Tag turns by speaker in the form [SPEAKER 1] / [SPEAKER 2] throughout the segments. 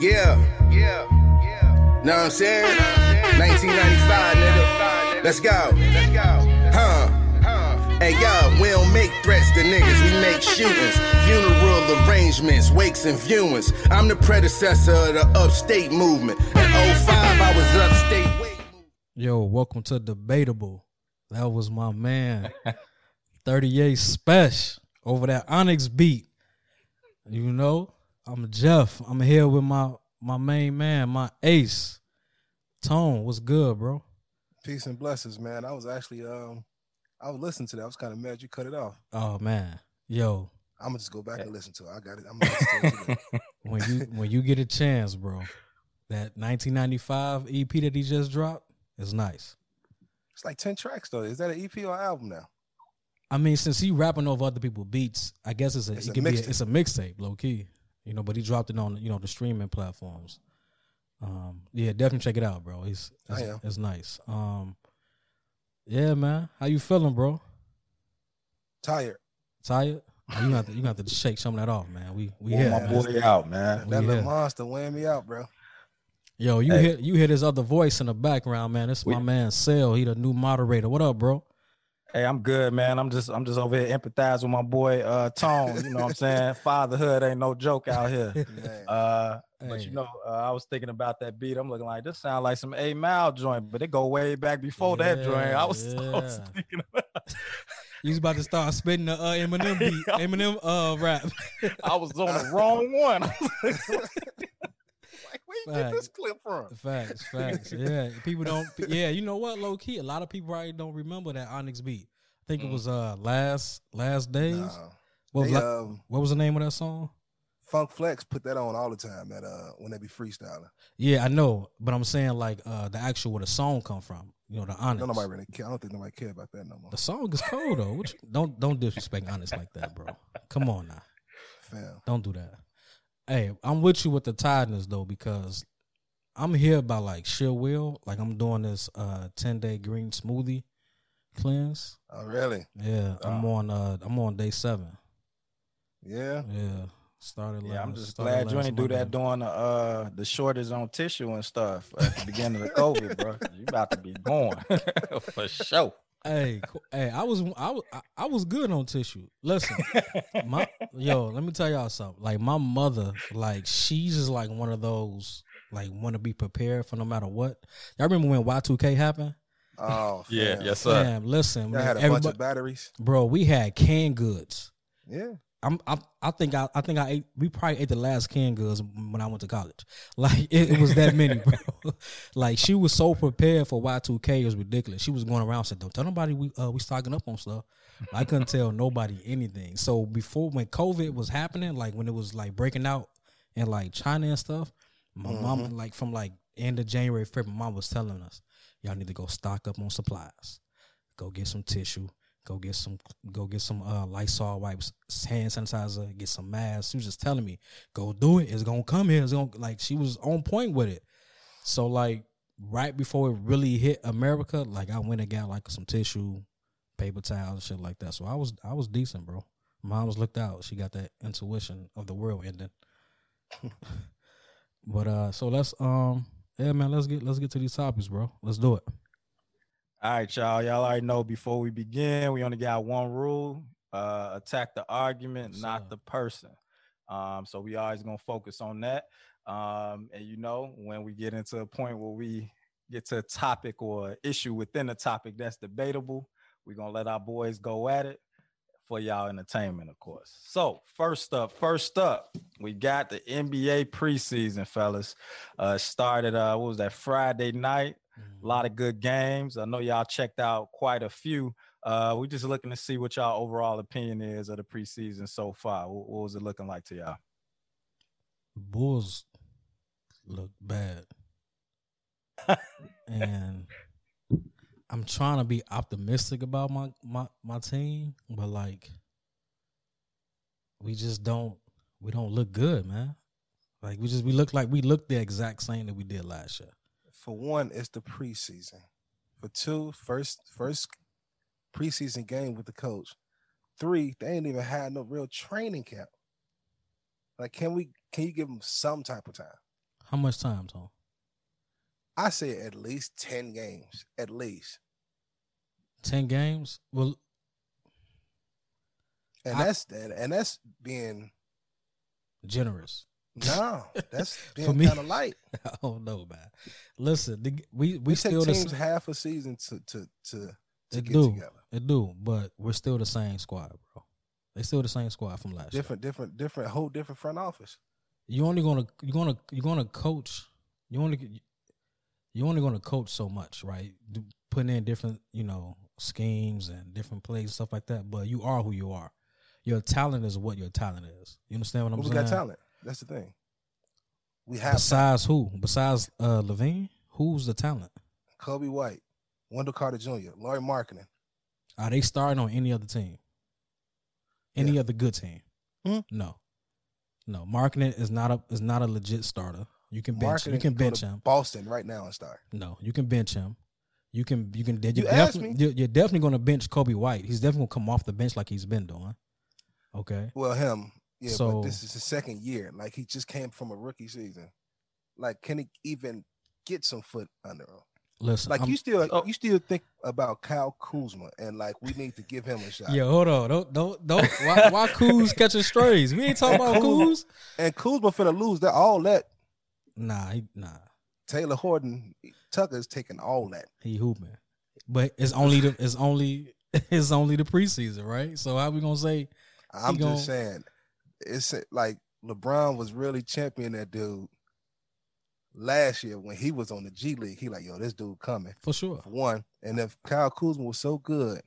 [SPEAKER 1] Yeah, yeah, yeah. Know what I'm saying? 1995, nigga. Let's go. Let's go. Huh. Hey yo, we don't make threats to niggas, we make shootings, funeral arrangements, wakes and viewings. I'm the predecessor of the upstate movement. In 05, I was upstate.
[SPEAKER 2] Yo, welcome to Debatable. That was my man, 38 Spesh, over that Onyx beat. You know, I'm Jeff. I'm here with my my main man, my ace. Tone, what's good, bro?
[SPEAKER 3] Peace and blessings, man. I was actually um I was listening to that. I was kind of mad you cut it off.
[SPEAKER 2] Oh man. Yo,
[SPEAKER 3] I'm gonna just go back and listen to it. I got it. I'm gonna listen to it
[SPEAKER 2] when you when you get a chance, bro, that 1995 EP that he just dropped is nice.
[SPEAKER 3] It's like 10 tracks though. Is that an EP or album now?
[SPEAKER 2] I mean, since he rapping over other people's beats, I guess it's a,
[SPEAKER 3] It's
[SPEAKER 2] it
[SPEAKER 3] a
[SPEAKER 2] can be a, it's a mixtape, low key. You know, but he dropped it on you know the streaming platforms. Um, yeah, definitely check it out, bro. It's it's, it's nice. Um, yeah, man, how you feeling, bro?
[SPEAKER 3] Tired.
[SPEAKER 2] Tired? Oh, you got to you got to shake some of that off, man. We we
[SPEAKER 4] Pull my
[SPEAKER 2] man.
[SPEAKER 4] boy out, man.
[SPEAKER 3] That
[SPEAKER 2] We
[SPEAKER 3] little
[SPEAKER 2] here.
[SPEAKER 3] monster weighing me out, bro.
[SPEAKER 2] Yo, you
[SPEAKER 4] Hey.
[SPEAKER 2] hear you hear this other voice in the background, man. This
[SPEAKER 4] We-
[SPEAKER 2] my man Sale. He the new moderator. What up, bro?
[SPEAKER 4] Hey, I'm good, man. I'm just I'm just over here empathize with my boy uh Tone. You know what I'm saying? Fatherhood ain't no joke out here. Uh but you know, uh, I was thinking about that beat. I'm looking like this sound like some A Mile joint, but it go way back before that joint. I was, I was
[SPEAKER 2] Yeah, yeah.
[SPEAKER 4] thinking about
[SPEAKER 2] You was about to start spitting the uh, Eminem beat, Eminem uh rap.
[SPEAKER 4] I was on the wrong one. Like, where you get this clip from?
[SPEAKER 2] Facts, facts. Yeah, people don't. Yeah, you know what? Low key, a lot of people probably don't remember that Onyx beat. I think it
[SPEAKER 4] Mm.
[SPEAKER 2] was uh last last days. What was
[SPEAKER 3] They,
[SPEAKER 2] like,
[SPEAKER 3] um,
[SPEAKER 2] what was the name of that song?
[SPEAKER 3] Funk Flex put that on all the time at uh when they be freestyling.
[SPEAKER 2] Yeah, I know, but I'm saying like uh the actual where the song come from. You know, the Onyx.
[SPEAKER 3] No, nobody really care. I don't think nobody care about that no more.
[SPEAKER 2] The song is cold though. You, don't don't disrespect honest like that, bro. Come on now.
[SPEAKER 3] Fam.
[SPEAKER 2] Don't do that. Hey, I'm with you with the tiredness though because I'm here by like sheer will. Like I'm doing this uh 10 day green smoothie cleanse.
[SPEAKER 3] Oh really?
[SPEAKER 2] Yeah, I'm
[SPEAKER 4] Oh.
[SPEAKER 2] on uh I'm on day seven.
[SPEAKER 3] Yeah.
[SPEAKER 2] Yeah. Started
[SPEAKER 4] Yeah, I'm just glad you
[SPEAKER 2] last
[SPEAKER 4] ain't do that
[SPEAKER 2] Monday.
[SPEAKER 4] during the uh the shortage on tissue and stuff at the beginning of the COVID, bro. You about to be going for sure.
[SPEAKER 2] Hey, hey, I was I was I- I was good on tissue. Listen, my yo, let me tell y'all something. Like my mother, like she's just like one of those like want to be prepared for no matter what. Y'all remember when Y2K happened?
[SPEAKER 3] Oh
[SPEAKER 4] Yeah,
[SPEAKER 3] fam.
[SPEAKER 4] yes, sir.
[SPEAKER 2] Damn, listen,
[SPEAKER 3] Y'all had a bunch of batteries.
[SPEAKER 2] bro, we had canned goods.
[SPEAKER 3] Yeah.
[SPEAKER 2] I'm, I, I think I, I think I ate. We probably ate the last canned goods when I went to college. Like it, it was that many, bro. like she was so prepared for Y2K, it was ridiculous. She was going around saying, "Don't tell nobody we uh, we stocking up on stuff." I couldn't tell nobody anything. So before when COVID was happening, like when it was like breaking out in like China and stuff, my mom like from like end of January, February, my mom was telling us, "Y'all need to go stock up on supplies. Go get some tissue." Go get some, go get some uh, Lysol wipes, hand sanitizer, get some masks. She was just telling me, go do it. It's gonna come here. It's gonna like she was on point with it. So like right before it really hit America, like I went and got like some tissue, paper towels, and shit like that. So I was I was decent, bro. Mom was looked out. She got that intuition of the world ending. but uh, so let's um, yeah, man, let's get let's get to these topics, bro. Let's do it.
[SPEAKER 4] All right, y'all. Y'all already know before we begin, we only got one rule. Uh attack the argument, not the person. Um, so we always gonna focus on that. Um, and you know, when we get into a point where we get to a topic or issue within a topic that's debatable, we're gonna let our boys go at it for y'all entertainment, of course. So first up, first up, we got the NBA preseason, fellas. Uh started uh what was that Friday night? A lot of good games. I know y'all checked out quite a few. Uh, we're just looking to see what y'all overall opinion is of the preseason so far. What, what was it looking like to y'all?
[SPEAKER 2] Bulls look bad. and I'm trying to be optimistic about my, my my team, but like we just don't we don't look good, man. Like we just we look like we look the exact same that we did last year.
[SPEAKER 3] For one, it's the preseason. For two, first first preseason game with the coach. Three, they ain't even had no real training camp. Like, can we can you give them some type of time?
[SPEAKER 2] How much time, Tom?
[SPEAKER 3] I say at least ten games, at least,
[SPEAKER 2] Ten games? Well,
[SPEAKER 3] and
[SPEAKER 2] I-
[SPEAKER 3] that's and, and that's being
[SPEAKER 2] generous.
[SPEAKER 3] no, that's being kind of light.
[SPEAKER 2] I don't know, man. Listen, the, we we
[SPEAKER 3] We
[SPEAKER 2] still the
[SPEAKER 3] teams half a season to to to to get
[SPEAKER 2] do.
[SPEAKER 3] together.
[SPEAKER 2] it do, but we're still the same squad, bro. They still the same squad from last year.
[SPEAKER 3] Different, different, different, whole different front office.
[SPEAKER 2] You only gonna you gonna you gonna coach. You only you only gonna coach so much, right? Do- Putting in different you know schemes and different plays and stuff like that. But you are who you are. Your talent is what your talent is. You understand what I'm
[SPEAKER 3] But we
[SPEAKER 2] saying?
[SPEAKER 3] got talent. That's the thing. We have
[SPEAKER 2] Besides who? Besides uh LaVine, who's the talent?
[SPEAKER 3] Coby White, Wendell Carter Jr., Lauri Markkanen.
[SPEAKER 2] Are they starting on any other team? Any
[SPEAKER 3] Yeah.
[SPEAKER 2] other good team?
[SPEAKER 3] Hmm?
[SPEAKER 2] No, no. Markkanen is not a is not a legit starter. You can bench.
[SPEAKER 3] Markkanen
[SPEAKER 2] you can bench him.
[SPEAKER 3] Boston right now and start.
[SPEAKER 2] No, you can bench him. You can you can. You're,
[SPEAKER 3] You asked
[SPEAKER 2] definitely,
[SPEAKER 3] me.
[SPEAKER 2] you're, you're definitely going to bench Coby White. He's definitely going to come off the bench like he's been doing. Okay.
[SPEAKER 3] Well, him, yeah,
[SPEAKER 2] So-
[SPEAKER 3] but this is his second year. Like he just came from a rookie season. Like, can he even get some foot under him?
[SPEAKER 2] Listen,
[SPEAKER 3] Like
[SPEAKER 2] I'm-
[SPEAKER 3] you still,
[SPEAKER 4] Oh.
[SPEAKER 3] you still think about Kyle Kuzma, and like we need to give him a shot.
[SPEAKER 2] yeah, hold on. Don't don't don't. Why, why Kuz catching strays? We ain't talking about Kuz.
[SPEAKER 3] And Kuzma finna lose that all that.
[SPEAKER 2] Nah, he, nah.
[SPEAKER 3] Talen Horton, Tucker's taking all that.
[SPEAKER 2] He hooping, but it's only the it's only it's only the preseason, right? So how we gonna say?
[SPEAKER 3] I'm
[SPEAKER 2] gon-
[SPEAKER 3] just saying, it's like LeBron was really champion that dude last year when he was on the G League. He like, yo, this dude coming
[SPEAKER 2] For sure.
[SPEAKER 3] for one. And if Kyle Kuzma was so good,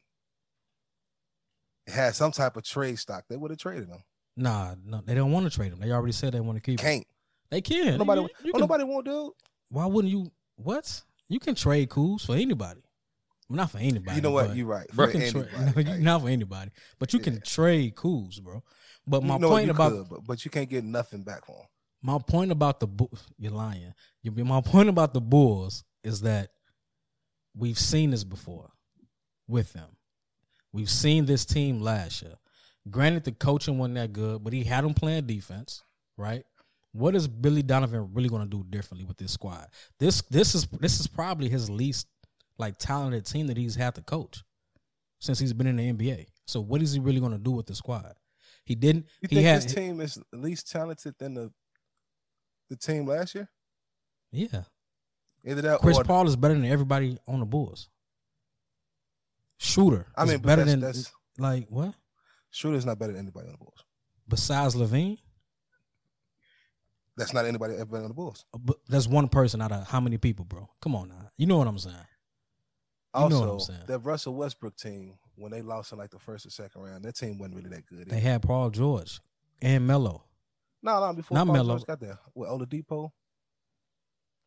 [SPEAKER 3] had some type of trade stock, they would have traded him.
[SPEAKER 2] Nah, no, they don't want to trade him. They already said they want to keep him. They can.
[SPEAKER 3] Nobody.
[SPEAKER 2] You, you
[SPEAKER 3] well,
[SPEAKER 2] can-
[SPEAKER 3] nobody won't do.
[SPEAKER 2] Why wouldn't you? What? You can trade Kuz for anybody. Well, not for anybody.
[SPEAKER 3] You know what? You're right. For anybody.
[SPEAKER 2] No, you, not for anybody. But you
[SPEAKER 3] Yeah.
[SPEAKER 2] can trade Kuz, bro. But my point about
[SPEAKER 3] could, but, but you can't get nothing back for him.
[SPEAKER 2] my point about the Bu- you're lying. You my point about the Bulls is that we've seen this before with them. We've seen this team last year. Granted, the coaching wasn't that good, but he had them playing defense, right? What is Billy Donovan really going to do differently with this squad? This this is this is probably his least like talented team that he's had to coach since he's been in the NBA. So what is he really going to do with the squad? He didn't.
[SPEAKER 3] You
[SPEAKER 2] he
[SPEAKER 3] think
[SPEAKER 2] had
[SPEAKER 3] this team is least talented than the the team last year?
[SPEAKER 2] yeah.
[SPEAKER 3] Either that
[SPEAKER 2] Chris Paul is better than everybody on the Bulls. Shooter,
[SPEAKER 3] I mean,
[SPEAKER 2] better
[SPEAKER 3] that's,
[SPEAKER 2] than
[SPEAKER 3] that's
[SPEAKER 2] like what?
[SPEAKER 3] Schroeder's not better than anybody on the Bulls.
[SPEAKER 2] Besides LaVine,
[SPEAKER 3] That's not anybody ever been on the Bulls.
[SPEAKER 2] but that's one person out of how many people, bro? Come on now, you know what I'm saying? You know
[SPEAKER 3] Also,
[SPEAKER 2] what I'm saying.
[SPEAKER 3] that Russell Westbrook team, when they lost in like the first or second round, that team wasn't really that good.
[SPEAKER 2] They
[SPEAKER 3] either.
[SPEAKER 2] had Paul George and Melo.
[SPEAKER 3] no, no, before
[SPEAKER 2] not
[SPEAKER 3] Paul
[SPEAKER 2] Melo.
[SPEAKER 3] George got there with Oladipo.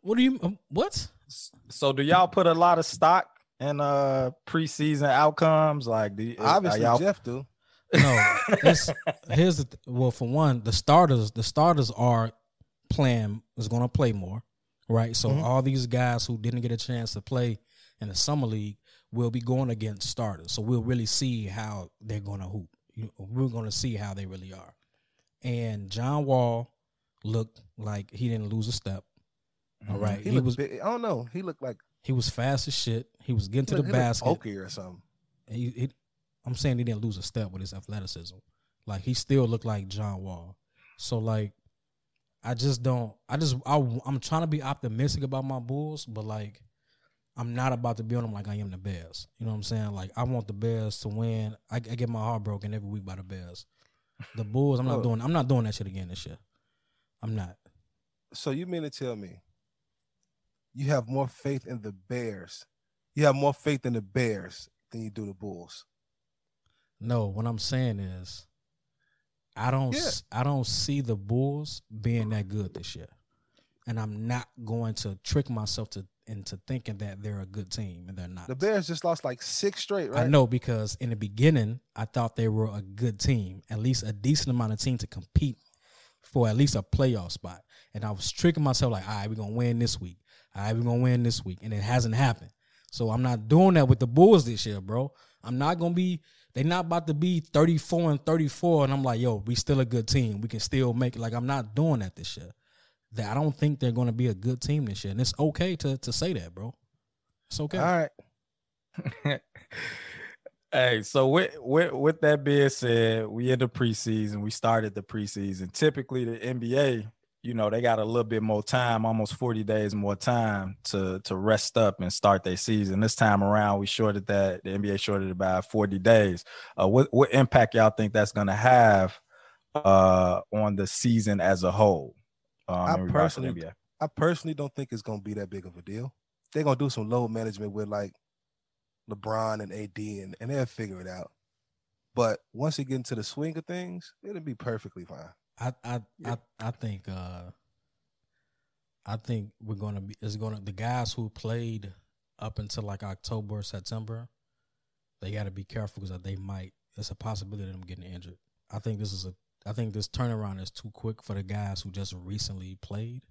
[SPEAKER 2] What do you? um, What?
[SPEAKER 4] So do y'all put a lot of stock in uh preseason outcomes? Like, do y-
[SPEAKER 3] Obviously,
[SPEAKER 4] y'all
[SPEAKER 3] Jeff do.
[SPEAKER 2] No, it's here's the th- well. For one, the starters, the starters are playing is going to play more, right? So
[SPEAKER 3] Mhm.
[SPEAKER 2] all these guys who didn't get a chance to play in the summer league will be going against starters. So we'll really see how they're going to hoop. We're going to see how they really are. And John Wall looked like he didn't lose a step. All right,
[SPEAKER 3] He,
[SPEAKER 2] he, was
[SPEAKER 3] big. I don't know. He looked like
[SPEAKER 2] he was fast as shit. He was getting to
[SPEAKER 3] he
[SPEAKER 2] the
[SPEAKER 3] he
[SPEAKER 2] basket.
[SPEAKER 3] bulky or something.
[SPEAKER 2] He, he, I'm saying he didn't lose a step with his athleticism. Like he still looked like John Wall. So like, I just don't. I just I, I'm trying to be optimistic about my Bulls, but like, I'm not about to be on them like I am the Bears. You know what I'm saying? Like I want the Bears to win. I, I get my heart broken every week by the Bears. The Bulls, I'm not doing. I'm not doing that shit again this year. I'm not.
[SPEAKER 3] So you mean to tell me you have more faith in the Bears? You have more faith in the Bears than you do the Bulls.
[SPEAKER 2] No, what I'm saying is, I don't.
[SPEAKER 3] Yeah.
[SPEAKER 2] I don't see the Bulls being that good this year, and I'm not going to trick myself to into thinking that they're a good team and they're not.
[SPEAKER 3] The Bears just lost like six straight, right?
[SPEAKER 2] I know because in the beginning I thought they were a good team, at least a decent amount of team to compete for at least a playoff spot, and I was tricking myself like, all right, we're gonna win this week. All right, we're gonna win this week, and it hasn't happened. So I'm not doing that with the Bulls this year, bro. I'm not gonna be. They're not about to be 34 and 34, and I'm like, yo, we still a good team. We can still make it. Like I'm not doing that this year. that I don't think they're going to be a good team this year, and it's okay to to say that, bro. It's okay.
[SPEAKER 3] All right.
[SPEAKER 4] hey, so with, with with that being said, we in the preseason. We started the preseason. Typically, the NBA, you know, they got a little bit more time, almost forty days more time to to rest up and start their season. This time around, we shorted that. The NBA shorted it by forty days. Uh, what what impact y'all think that's going to have uh, on the season as a whole? Um,
[SPEAKER 3] I
[SPEAKER 4] in regards to the
[SPEAKER 3] personally-? I personally don't think it's gonna be that big of a deal. They're gonna do some load management with like LeBron and AD, and, and they'll figure it out. But once you get into the swing of things, it'll be perfectly fine.
[SPEAKER 2] I I I, I think uh I think we're gonna be is gonna the guys who played up until like October, September, they gotta be careful because they might it's a possibility of them getting injured. I think this is a I think this turnaround is too quick for the guys who just recently played.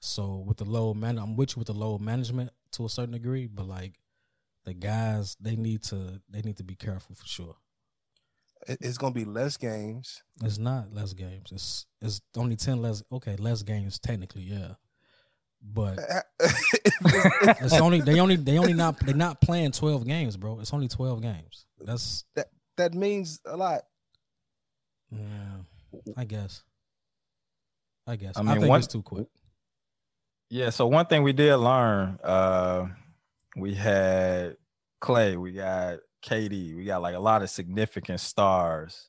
[SPEAKER 2] So with the low man I'm with you with the low management to a certain degree, but like the guys they need to they need to be careful for sure.
[SPEAKER 3] It- it's gonna be less games.
[SPEAKER 2] It's not less games. It's it's only ten less. Okay, less games technically, yeah, but it's only they only they only not they not playing twelve games, bro. It's only twelve games. That's
[SPEAKER 3] that that means a lot.
[SPEAKER 2] yeah. I guess. I guess.
[SPEAKER 4] I
[SPEAKER 2] I,
[SPEAKER 4] mean,
[SPEAKER 2] think
[SPEAKER 4] one-
[SPEAKER 2] it's too quick.
[SPEAKER 4] Yeah, so one thing we did learn, uh, we had Clay, we got KD, we got like a lot of significant stars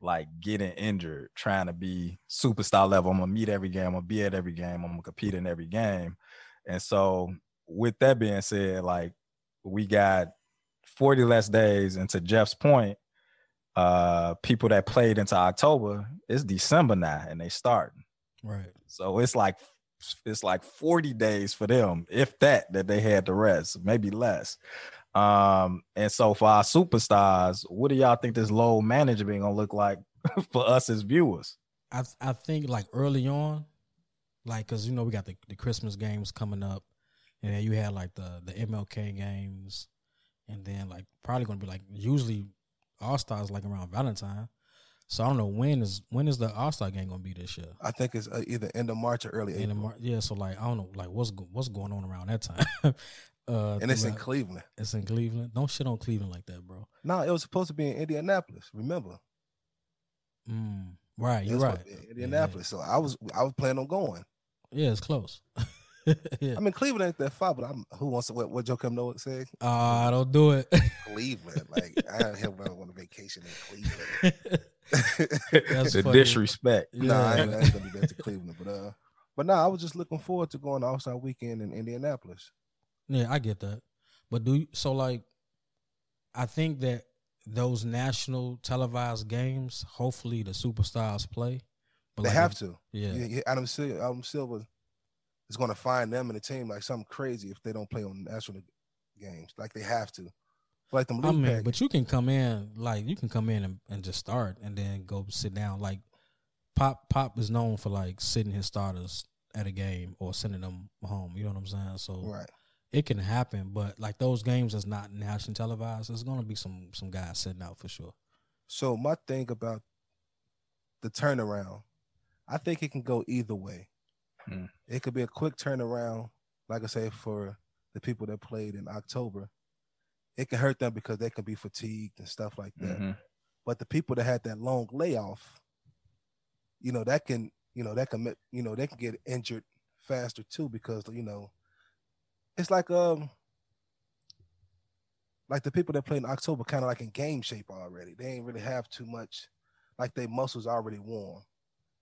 [SPEAKER 4] like getting injured, trying to be superstar level. I'm gonna meet every game, I'm gonna be at every game, I'm gonna compete in every game. And so with that being said, like we got 40 less days, and to Jeff's point, uh people that played into October, it's December now and they starting.
[SPEAKER 2] Right.
[SPEAKER 4] So it's like it's like 40 days for them, if that, that they had to rest, maybe less. Um, and so for our superstars, what do y'all think this low management gonna look like for us as viewers?
[SPEAKER 2] I I think like early on, like because you know we got the, the Christmas games coming up, and then you had like the the MLK games, and then like probably gonna be like usually All Stars like around Valentine. So I don't know when is when is the All Star game gonna be this year?
[SPEAKER 3] I think it's uh, either end of March or early
[SPEAKER 2] In the
[SPEAKER 3] April,
[SPEAKER 2] Mar- yeah, so like I don't know like what's what's going on around that time. uh,
[SPEAKER 3] and it's in Cleveland.
[SPEAKER 2] it's in Cleveland. Don't shit on Cleveland like that, bro.
[SPEAKER 3] No, it was supposed to be in Indianapolis. Remember,
[SPEAKER 2] Mm, right, you're right.
[SPEAKER 3] supposed to be Indianapolis. So I was I was planning on going.
[SPEAKER 2] Yeah, it's close. yeah.
[SPEAKER 3] I mean, Cleveland ain't that far, but I'm who wants to what, what Joe Kim know say?
[SPEAKER 2] Ah, don't do it.
[SPEAKER 3] Cleveland. Like I don't have on a vacation in Cleveland.
[SPEAKER 2] That's
[SPEAKER 4] the
[SPEAKER 2] funny.
[SPEAKER 4] disrespect.
[SPEAKER 3] No, I
[SPEAKER 2] Yeah.
[SPEAKER 3] ain't, I ain't gonna be back to Cleveland, but uh, but no, I was just looking forward to going to All Star Weekend in Indianapolis.
[SPEAKER 2] Yeah, I get that. But do you, so like I think that those national televised games, hopefully the superstars play. But
[SPEAKER 3] They
[SPEAKER 2] like
[SPEAKER 3] have to.
[SPEAKER 2] Yeah.
[SPEAKER 3] Yeah, Adam Silver, Adam Silver is going to find them in the team like something crazy if they don't play on national games. Like they have to. Like them
[SPEAKER 2] I mean,
[SPEAKER 3] package.
[SPEAKER 2] but you can come in like you can come in and, and just start and then go sit down. Like Pop Pop is known for like sitting his starters at a game or sending them home. You know what I'm saying? So
[SPEAKER 3] right.
[SPEAKER 2] It can happen, but like those games that's not national televised, there's gonna be some some guys sitting out for sure.
[SPEAKER 3] So my thing about the turnaround, I think it can go either way.
[SPEAKER 4] Hmm.
[SPEAKER 3] It could be a quick turnaround, like I say, for the people that played in October. It can hurt them because they can be fatigued and stuff like that.
[SPEAKER 4] Mhm.
[SPEAKER 3] But the people that had that long layoff, you know, that can, you know, that can, ma- you know, they can get injured faster too because you know, it's like um, like the people that play in October, kind of like in game shape already. They ain't really have too much, like their muscles already warm.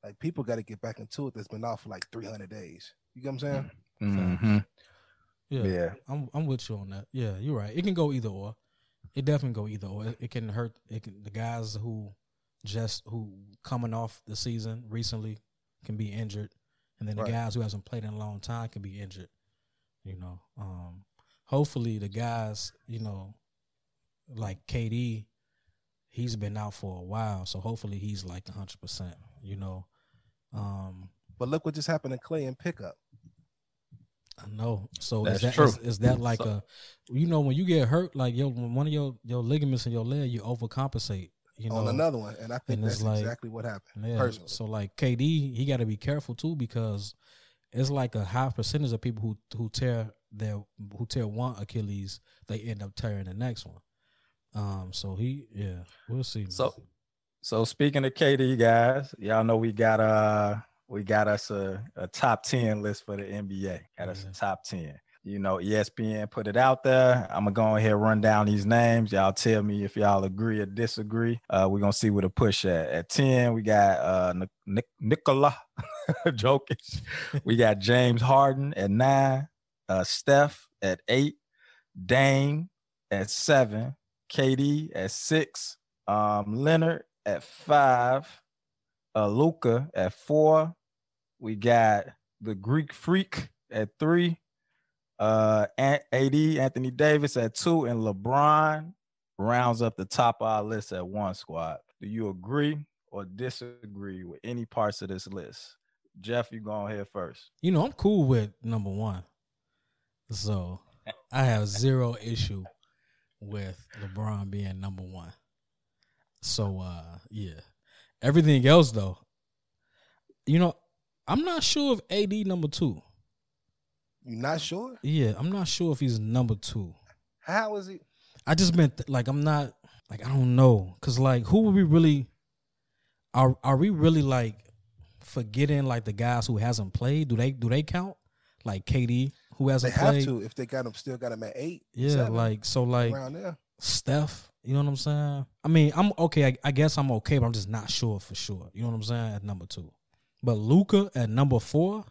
[SPEAKER 3] Like people got to get back into it. That's been off for like 300 days. You get what I'm saying?
[SPEAKER 4] Mm-hmm.
[SPEAKER 2] Yeah,
[SPEAKER 4] Yeah.
[SPEAKER 2] I'm I'm with you on that. Yeah, you're right. It can go either or. It definitely go either or. It, it can hurt. It can the guys who just who coming off the season recently can be injured, and then the
[SPEAKER 3] Right.
[SPEAKER 2] guys who hasn't played in a long time can be injured. You know, um, hopefully the guys, you know, like KD, he's been out for a while, so hopefully he's like 100. percent You know, um,
[SPEAKER 3] But look what just happened to Clay and pickup.
[SPEAKER 2] I know. So
[SPEAKER 4] That's
[SPEAKER 2] is that
[SPEAKER 4] true.
[SPEAKER 2] is, is that like
[SPEAKER 4] So-
[SPEAKER 2] a you know when you get hurt like yo when one of your your ligaments in your leg you overcompensate You know,
[SPEAKER 3] on another one, and I think
[SPEAKER 2] and
[SPEAKER 3] that's
[SPEAKER 2] like-
[SPEAKER 3] exactly what happened.
[SPEAKER 2] Yeah.
[SPEAKER 3] Personally,
[SPEAKER 2] So like KD, he got to be careful too because it's like a high percentage of people who who tear their who tear one Achilles, they end up tearing the next one. Um. So he, yeah, we'll see. man.
[SPEAKER 4] So, so speaking of KD, guys, y'all know we got uh we got us a, a top ten list for the NBA. Got us
[SPEAKER 2] Yeah.
[SPEAKER 4] a top ten. You know, ESPN put it out there. I'm gonna go ahead and run down these names. Y'all tell me if y'all agree or disagree. Uh, we're gonna see where the push at. At ten, we got uh Nic- Nic- Nikola Jokic. We got James Harden at nine. Uh, Steph at eight. Dame at seven. KD at six. Um, Leonard at five. Uh, Luka at four. We got the Greek Freak at three. Uh, AD Anthony Davis at two, and LeBron rounds up the top of our list at one. Squad. Do you agree or disagree with any parts of this list? Jeff, you go ahead first.
[SPEAKER 2] you know, I'm cool with number one. So I have zero issue with LeBron being number one. So uh yeah. Everything else though, you know, I'm not sure if AD number two.
[SPEAKER 3] You not sure?
[SPEAKER 2] Yeah, I'm not sure if he's number two.
[SPEAKER 3] How is he?
[SPEAKER 2] I just meant th- like I'm not like I don't know cuz like who would we really are are we really like forgetting like the guys who hasn't played? Do they do they count? Like KD who hasn't
[SPEAKER 3] have
[SPEAKER 2] played?
[SPEAKER 3] to if they got him still got him at eight.
[SPEAKER 2] Yeah,
[SPEAKER 3] seven,
[SPEAKER 2] like so like
[SPEAKER 3] around there.
[SPEAKER 2] Steph, you know what I'm saying? I mean, I'm okay. I, I guess I'm okay, but I'm just not sure for sure. You know what I'm saying? At number two, but Luka at number four.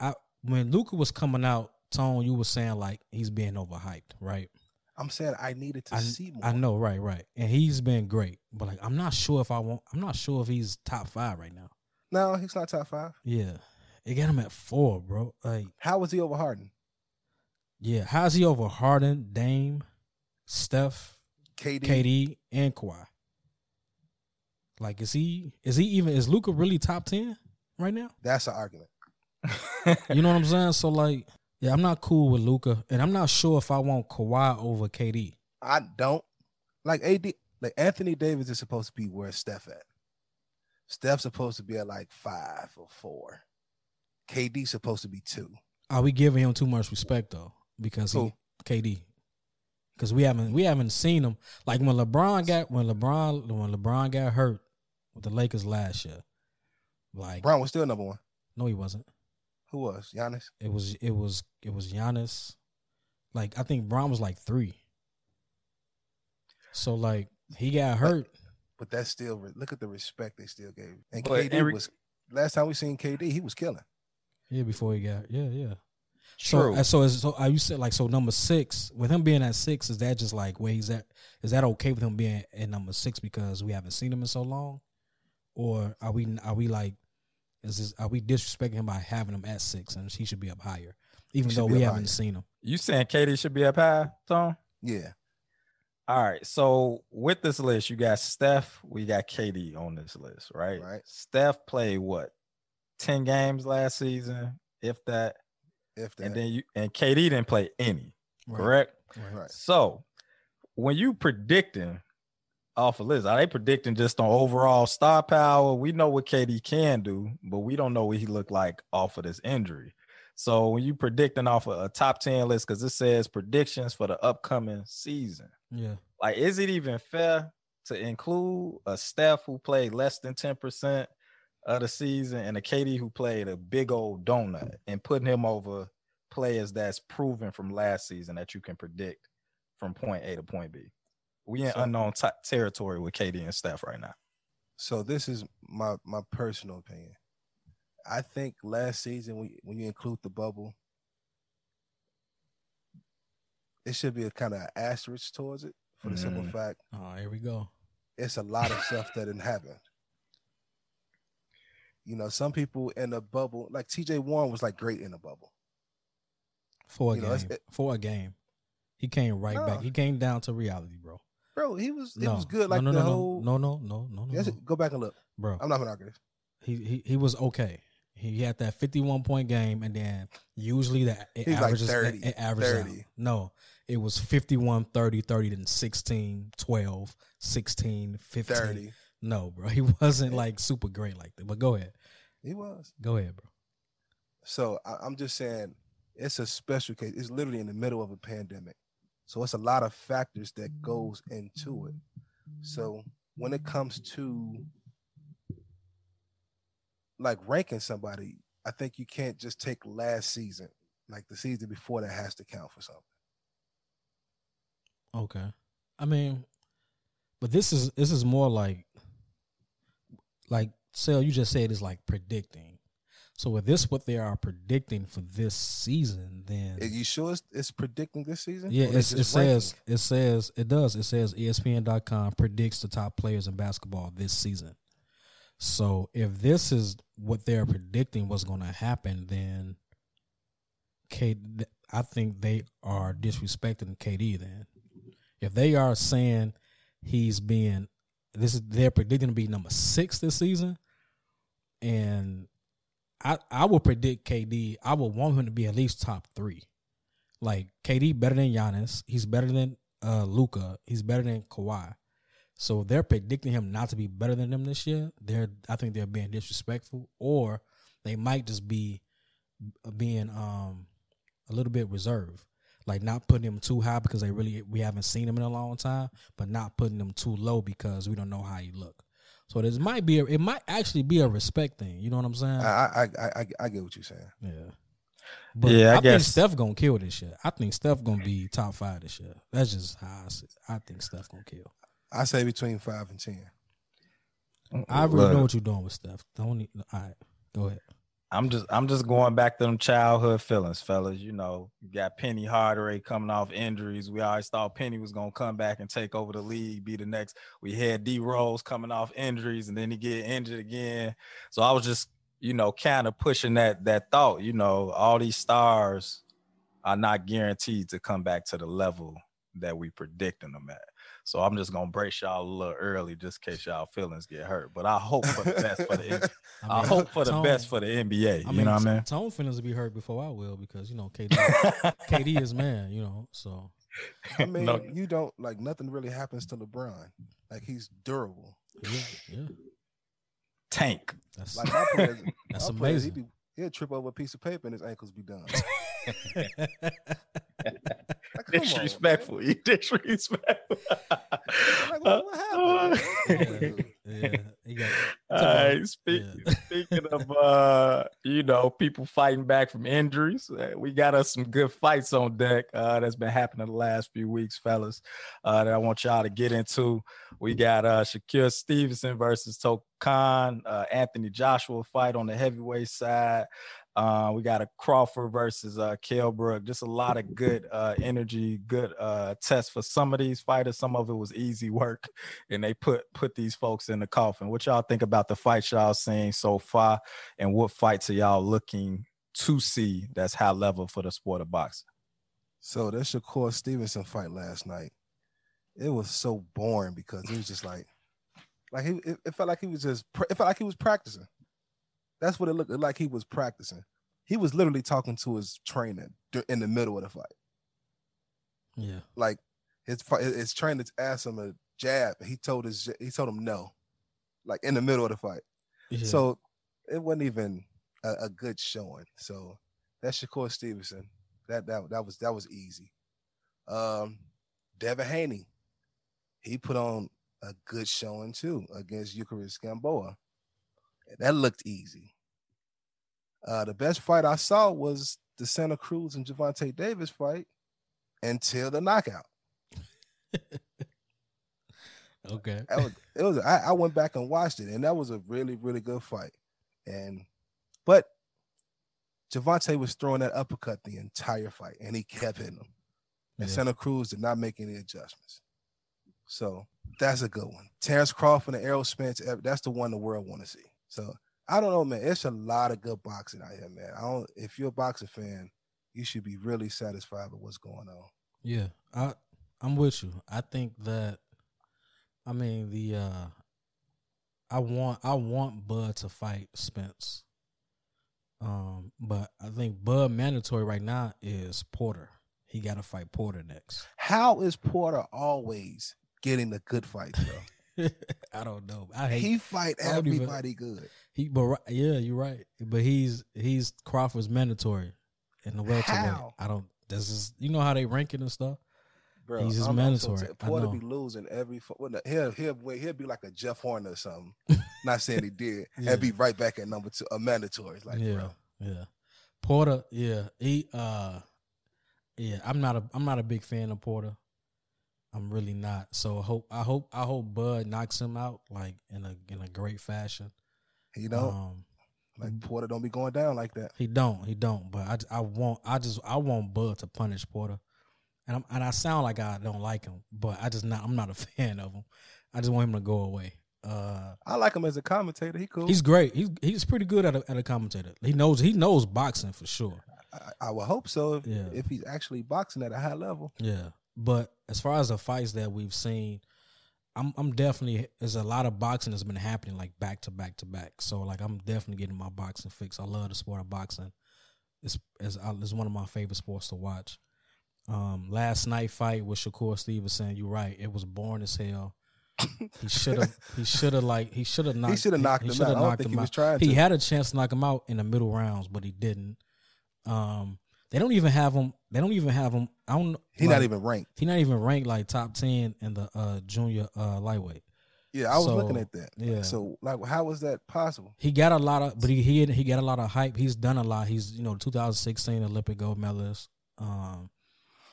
[SPEAKER 2] I when Luka was coming out, Tone, you were saying like he's being overhyped, right?
[SPEAKER 3] I'm saying I needed to
[SPEAKER 2] I,
[SPEAKER 3] see more.
[SPEAKER 2] I know, right, right, and he's been great, but like I'm not sure if I want. I'm not sure if he's top five right now.
[SPEAKER 3] No, he's not top five.
[SPEAKER 2] Yeah, it got him at four, bro. Like,
[SPEAKER 3] How was he over Harden?
[SPEAKER 2] yeah, how's he over Harden, Dame, Steph,
[SPEAKER 3] KD.
[SPEAKER 2] KD and Kawhi. Like, is he is he even is Luka really top ten right now?
[SPEAKER 3] That's an argument.
[SPEAKER 2] You know what I'm saying? So like, yeah, I'm not cool with Luka, and I'm not sure if I want Kawhi over KD.
[SPEAKER 3] I don't like AD. Like Anthony Davis is supposed to be where Steph at. Steph's supposed to be at like five or four. KD's supposed to be two.
[SPEAKER 2] Are we giving him too much respect though? Because
[SPEAKER 3] Who?
[SPEAKER 2] he KD. Because we haven't we haven't seen him like when LeBron got when LeBron when LeBron got hurt with the Lakers last year. Like
[SPEAKER 3] Brown was still number one.
[SPEAKER 2] no, he wasn't.
[SPEAKER 3] Who was Giannis?
[SPEAKER 2] It was it was it was Giannis. Like I think Brown was like three. So like he got hurt.
[SPEAKER 3] But that's still look at the respect they still gave. And
[SPEAKER 4] But
[SPEAKER 3] KD
[SPEAKER 4] in
[SPEAKER 3] was last time we seen KD, he was killing.
[SPEAKER 2] Yeah, before he got yeah yeah.
[SPEAKER 4] True.
[SPEAKER 2] Uh, so so is so are you said like so number six with him being at six is that just like where he's at? Is that okay with him being at number six because we haven't seen him in so long, or are we are we like is this are we disrespecting him by having him at six and he should be up higher even though we haven't
[SPEAKER 3] higher.
[SPEAKER 2] seen him?
[SPEAKER 4] you saying KD should be up high, Tom?
[SPEAKER 3] Yeah.
[SPEAKER 4] All right. So with this list, you got Steph, we got KD on this list, right?
[SPEAKER 3] Right.
[SPEAKER 4] Steph played what? 10 games last season, if that.
[SPEAKER 3] If that
[SPEAKER 4] And then you and KD didn't play any,
[SPEAKER 2] Right.
[SPEAKER 4] correct?
[SPEAKER 3] right.
[SPEAKER 4] So when you predicting off a list, are they predicting just on overall star power? We know what KD can do, but we don't know what he looked like off of this injury. So when you predicting off of a top 10 list, because it says predictions for the upcoming season,
[SPEAKER 2] Yeah.
[SPEAKER 4] like is it even fair to include a Steph who played less than 10% of the season and a KD who played a big old donut and putting him over players that's proven from last season that you can predict from point A to point B. We in
[SPEAKER 3] So-
[SPEAKER 4] unknown t- territory with KD and Steph right now.
[SPEAKER 3] So this is my my personal opinion. I think last season when when you include the bubble, it should be a kind of asterisk towards it for the simple
[SPEAKER 4] Mm.
[SPEAKER 3] fact
[SPEAKER 2] Oh, here we go.
[SPEAKER 3] it's a lot of stuff that didn't happen. You know, some people in the bubble, like TJ Warren was like great in the bubble.
[SPEAKER 2] For a
[SPEAKER 3] You
[SPEAKER 2] game.
[SPEAKER 3] it's- it-
[SPEAKER 2] For a game. He came right
[SPEAKER 3] No.
[SPEAKER 2] back. He came down to reality, bro.
[SPEAKER 3] Bro, he was it
[SPEAKER 2] No.
[SPEAKER 3] was good.
[SPEAKER 2] No,
[SPEAKER 3] Like
[SPEAKER 2] no,
[SPEAKER 3] the
[SPEAKER 2] no,
[SPEAKER 3] whole
[SPEAKER 2] no, no, no, no, no,
[SPEAKER 3] Yes,
[SPEAKER 2] no.
[SPEAKER 3] go back and look.
[SPEAKER 2] bro.
[SPEAKER 3] I'm not gonna argue this.
[SPEAKER 2] He, he he was okay. He had that 51 point game, and then usually that it
[SPEAKER 3] He was like
[SPEAKER 2] averages
[SPEAKER 3] 30,
[SPEAKER 2] it, it averages out.
[SPEAKER 3] 30.
[SPEAKER 2] No, it was 51 30 30 then 16 12 16 15
[SPEAKER 3] 30.
[SPEAKER 2] no bro he wasn't like super great like that but go ahead
[SPEAKER 3] He was.
[SPEAKER 2] go ahead bro
[SPEAKER 3] So I, I'm just saying it's a special case. It's literally in the middle of a pandemic. So it's a lot of factors that goes into it. So mm-hmm. when it comes to like ranking somebody, I think you can't just take last season, like the season before that has to count for something.
[SPEAKER 2] Okay. I mean, but this is this is more like like Sel, you just said is like predicting. So if this what they are predicting for this season, then
[SPEAKER 3] Are you sure it's, it's predicting this season?
[SPEAKER 2] yeah, it's, it says it says it does. It says ESPN.com predicts the top players in basketball this season. So if this is what they're predicting what's going to happen, then K, I think they are disrespecting KD. Then, if they are saying he's being this is they're predicting to be number six this season, and I I will predict KD. I would want him to be at least top three. Like KD better than Giannis. He's better than uh Luka. He's better than Kawhi. So they're predicting him not to be better than them this year. They're I think they're being disrespectful, or they might just be being um a little bit reserved, like not putting him too high because they really we haven't seen him in a long time, but not putting him too low because we don't know how he look. So this might be a, it might actually be a respect thing. You know what I'm saying?
[SPEAKER 3] I, I I I I get what you're saying.
[SPEAKER 2] yeah. But
[SPEAKER 4] Yeah, I
[SPEAKER 2] I, think
[SPEAKER 4] guess-
[SPEAKER 2] Steph gonna kill this shit. I think Steph gonna be top five this year. That's just how I see. I think Steph gonna kill.
[SPEAKER 3] I say between five and ten.
[SPEAKER 2] I really
[SPEAKER 4] Look,
[SPEAKER 2] know what you're doing with Steph. Don't. Need, all right, go ahead.
[SPEAKER 4] I'm just I'm just going back to them childhood feelings, fellas. You know, you got Penny Hardaway coming off injuries. We always thought Penny was gonna come back and take over the league, be the next. We had D Rose coming off injuries, and then he get injured again. So I was just, you know, kind of pushing that that thought. You know, all these stars are not guaranteed to come back to the level that we predicting them at. So I'm just gonna brace y'all a little early, just in case y'all feelings get hurt. But I hope for the best for the NBA I,
[SPEAKER 2] mean,
[SPEAKER 4] hope for the
[SPEAKER 2] Tone-
[SPEAKER 4] best for the NBA.
[SPEAKER 2] I
[SPEAKER 4] you
[SPEAKER 2] mean,
[SPEAKER 4] know what I mean?
[SPEAKER 2] Tone feelings will be hurt before I will because you know KD. KD is man. You know, so
[SPEAKER 3] I mean,
[SPEAKER 4] No.
[SPEAKER 3] you don't like nothing really happens to LeBron. Like he's durable.
[SPEAKER 2] yeah, yeah.
[SPEAKER 4] Tank.
[SPEAKER 2] That's
[SPEAKER 3] Like my players,
[SPEAKER 2] That's
[SPEAKER 3] my players,
[SPEAKER 2] amazing.
[SPEAKER 3] He'd, be, he'd trip over a piece of paper and his ankles be done. Like, come on,
[SPEAKER 4] Disrespectful. You disrespectful.
[SPEAKER 3] Like, what- what happened? What's wrong with you?
[SPEAKER 2] yeah, he got,
[SPEAKER 4] All
[SPEAKER 2] Talk about-
[SPEAKER 4] right. Speak,
[SPEAKER 2] yeah.
[SPEAKER 4] Speaking of, uh, you know, people fighting back from injuries, uh, we got us some good fights on deck. Uh, that's been happening the last few weeks, fellas. Uh, that I want y'all to get into. We got uh Shakur Stevenson versus Tokan, uh, Anthony Joshua fight on the heavyweight side. Uh, we got a Crawford versus uh Kell Brook. Just a lot of good uh energy, good uh tests for some of these fighters. Some of it was easy work, and they put put these folks in the coffin. What y'all think about the fights y'all seen so far, and what fights are y'all looking to see that's high level for the sport of boxing?
[SPEAKER 3] So that Shakur Stevenson fight last night, it was so boring because it was just like, like he, it, it felt like he was just, it felt like he was practicing. That's what it looked like. He was practicing. He was literally talking to his trainer in the middle of the fight.
[SPEAKER 2] yeah,
[SPEAKER 3] Like his his trainer asked him a jab. He told his he told him no, like in the middle of the fight.
[SPEAKER 2] yeah.
[SPEAKER 3] So it wasn't even a, a good showing. So that's Shakur Stevenson. That that that was that was easy. Um, Devin Haney, he put on a good showing too against Yuriorkis Gamboa. That looked easy. Uh, the best fight I saw was the Santa Cruz and Gervonta Davis fight until the knockout.
[SPEAKER 2] okay.
[SPEAKER 3] Was, it was I, I went back and watched it, and that was a really, really good fight. And but Gervonta was throwing that uppercut the entire fight, and he kept hitting him. And
[SPEAKER 2] Yeah.
[SPEAKER 3] Santa Cruz did not make any adjustments. So that's a good one. Terrence Crawford and Errol Spence, eh, that's the one the world want to see. So I don't know, man. It's a lot of good boxing out here, man. I don't if you're a boxing fan, you should be really satisfied with what's going on.
[SPEAKER 2] Yeah, I I'm with you. I think that I mean the uh I want I want Bud to fight Spence. Um, but I think Bud mandatory right now is Porter. he got to fight Porter next.
[SPEAKER 3] How is Porter always getting the good fights, though?
[SPEAKER 2] I don't know. I hate
[SPEAKER 3] he fight
[SPEAKER 2] I even-
[SPEAKER 3] everybody good.
[SPEAKER 2] He, but yeah, you're right. But he's he's Crawford's mandatory in the welterweight.
[SPEAKER 3] How?
[SPEAKER 2] I don't. This is you know how they rank it and stuff.
[SPEAKER 3] Bro,
[SPEAKER 2] He's just
[SPEAKER 3] I'm
[SPEAKER 2] mandatory.
[SPEAKER 3] saying
[SPEAKER 2] I
[SPEAKER 3] Porter
[SPEAKER 2] know.
[SPEAKER 3] be losing every. Well, no, he'll he'll he'll be like a Jeff Horner or something. Not saying he did,
[SPEAKER 2] Yeah.
[SPEAKER 3] and be right back at number two, a mandatory. It's Like,
[SPEAKER 2] yeah,
[SPEAKER 3] bro,
[SPEAKER 2] yeah. Porter, yeah, he, uh, yeah. I'm not a, I'm not a big fan of Porter. I'm really not. So I hope, I hope, I hope Bud knocks him out like in a in a great fashion.
[SPEAKER 3] You know,
[SPEAKER 2] Um,
[SPEAKER 3] like Porter don't be going down like that.
[SPEAKER 2] he don't, he don't. But I, I want, I just, I want Bud to punish Porter, and I'm, and I sound like I don't like him, but I just not, I'm not a fan of him. I just want him to go away. Uh,
[SPEAKER 3] I like him as a commentator. He cool.
[SPEAKER 2] he's great. He's he's pretty good at a, at a commentator. He knows he knows boxing for sure.
[SPEAKER 3] I, I would hope so if,
[SPEAKER 2] Yeah.
[SPEAKER 3] if he's actually boxing at a high level.
[SPEAKER 2] Yeah, but as far as the fights that we've seen, I'm I'm definitely there's a lot of boxing that's been happening like back to back to back. So like I'm definitely getting my boxing fix. I love the sport of boxing. It's it's, it's one of my favorite sports to watch. Um, last night fight with Shakur Stevenson. You're right. It was boring as hell. He should have. he should have like. He should have knocked.
[SPEAKER 3] he should have knocked him out.
[SPEAKER 2] shoulda
[SPEAKER 3] I don't
[SPEAKER 2] knocked
[SPEAKER 3] think he
[SPEAKER 2] him
[SPEAKER 3] was
[SPEAKER 2] out.
[SPEAKER 3] trying
[SPEAKER 2] He
[SPEAKER 3] to.
[SPEAKER 2] had a chance to knock him out in the middle rounds, but he didn't. Um, they don't even have him. They don't even have him. I don't.
[SPEAKER 3] He
[SPEAKER 2] like,
[SPEAKER 3] not even ranked.
[SPEAKER 2] He not even ranked like top ten in the uh junior uh lightweight.
[SPEAKER 3] Yeah, I was
[SPEAKER 2] So,
[SPEAKER 3] looking at that.
[SPEAKER 2] yeah.
[SPEAKER 3] So like, how was that possible?
[SPEAKER 2] He got a lot of, but he he he got a lot of hype. He's done a lot. He's you know 2016 Olympic gold medalist. Um,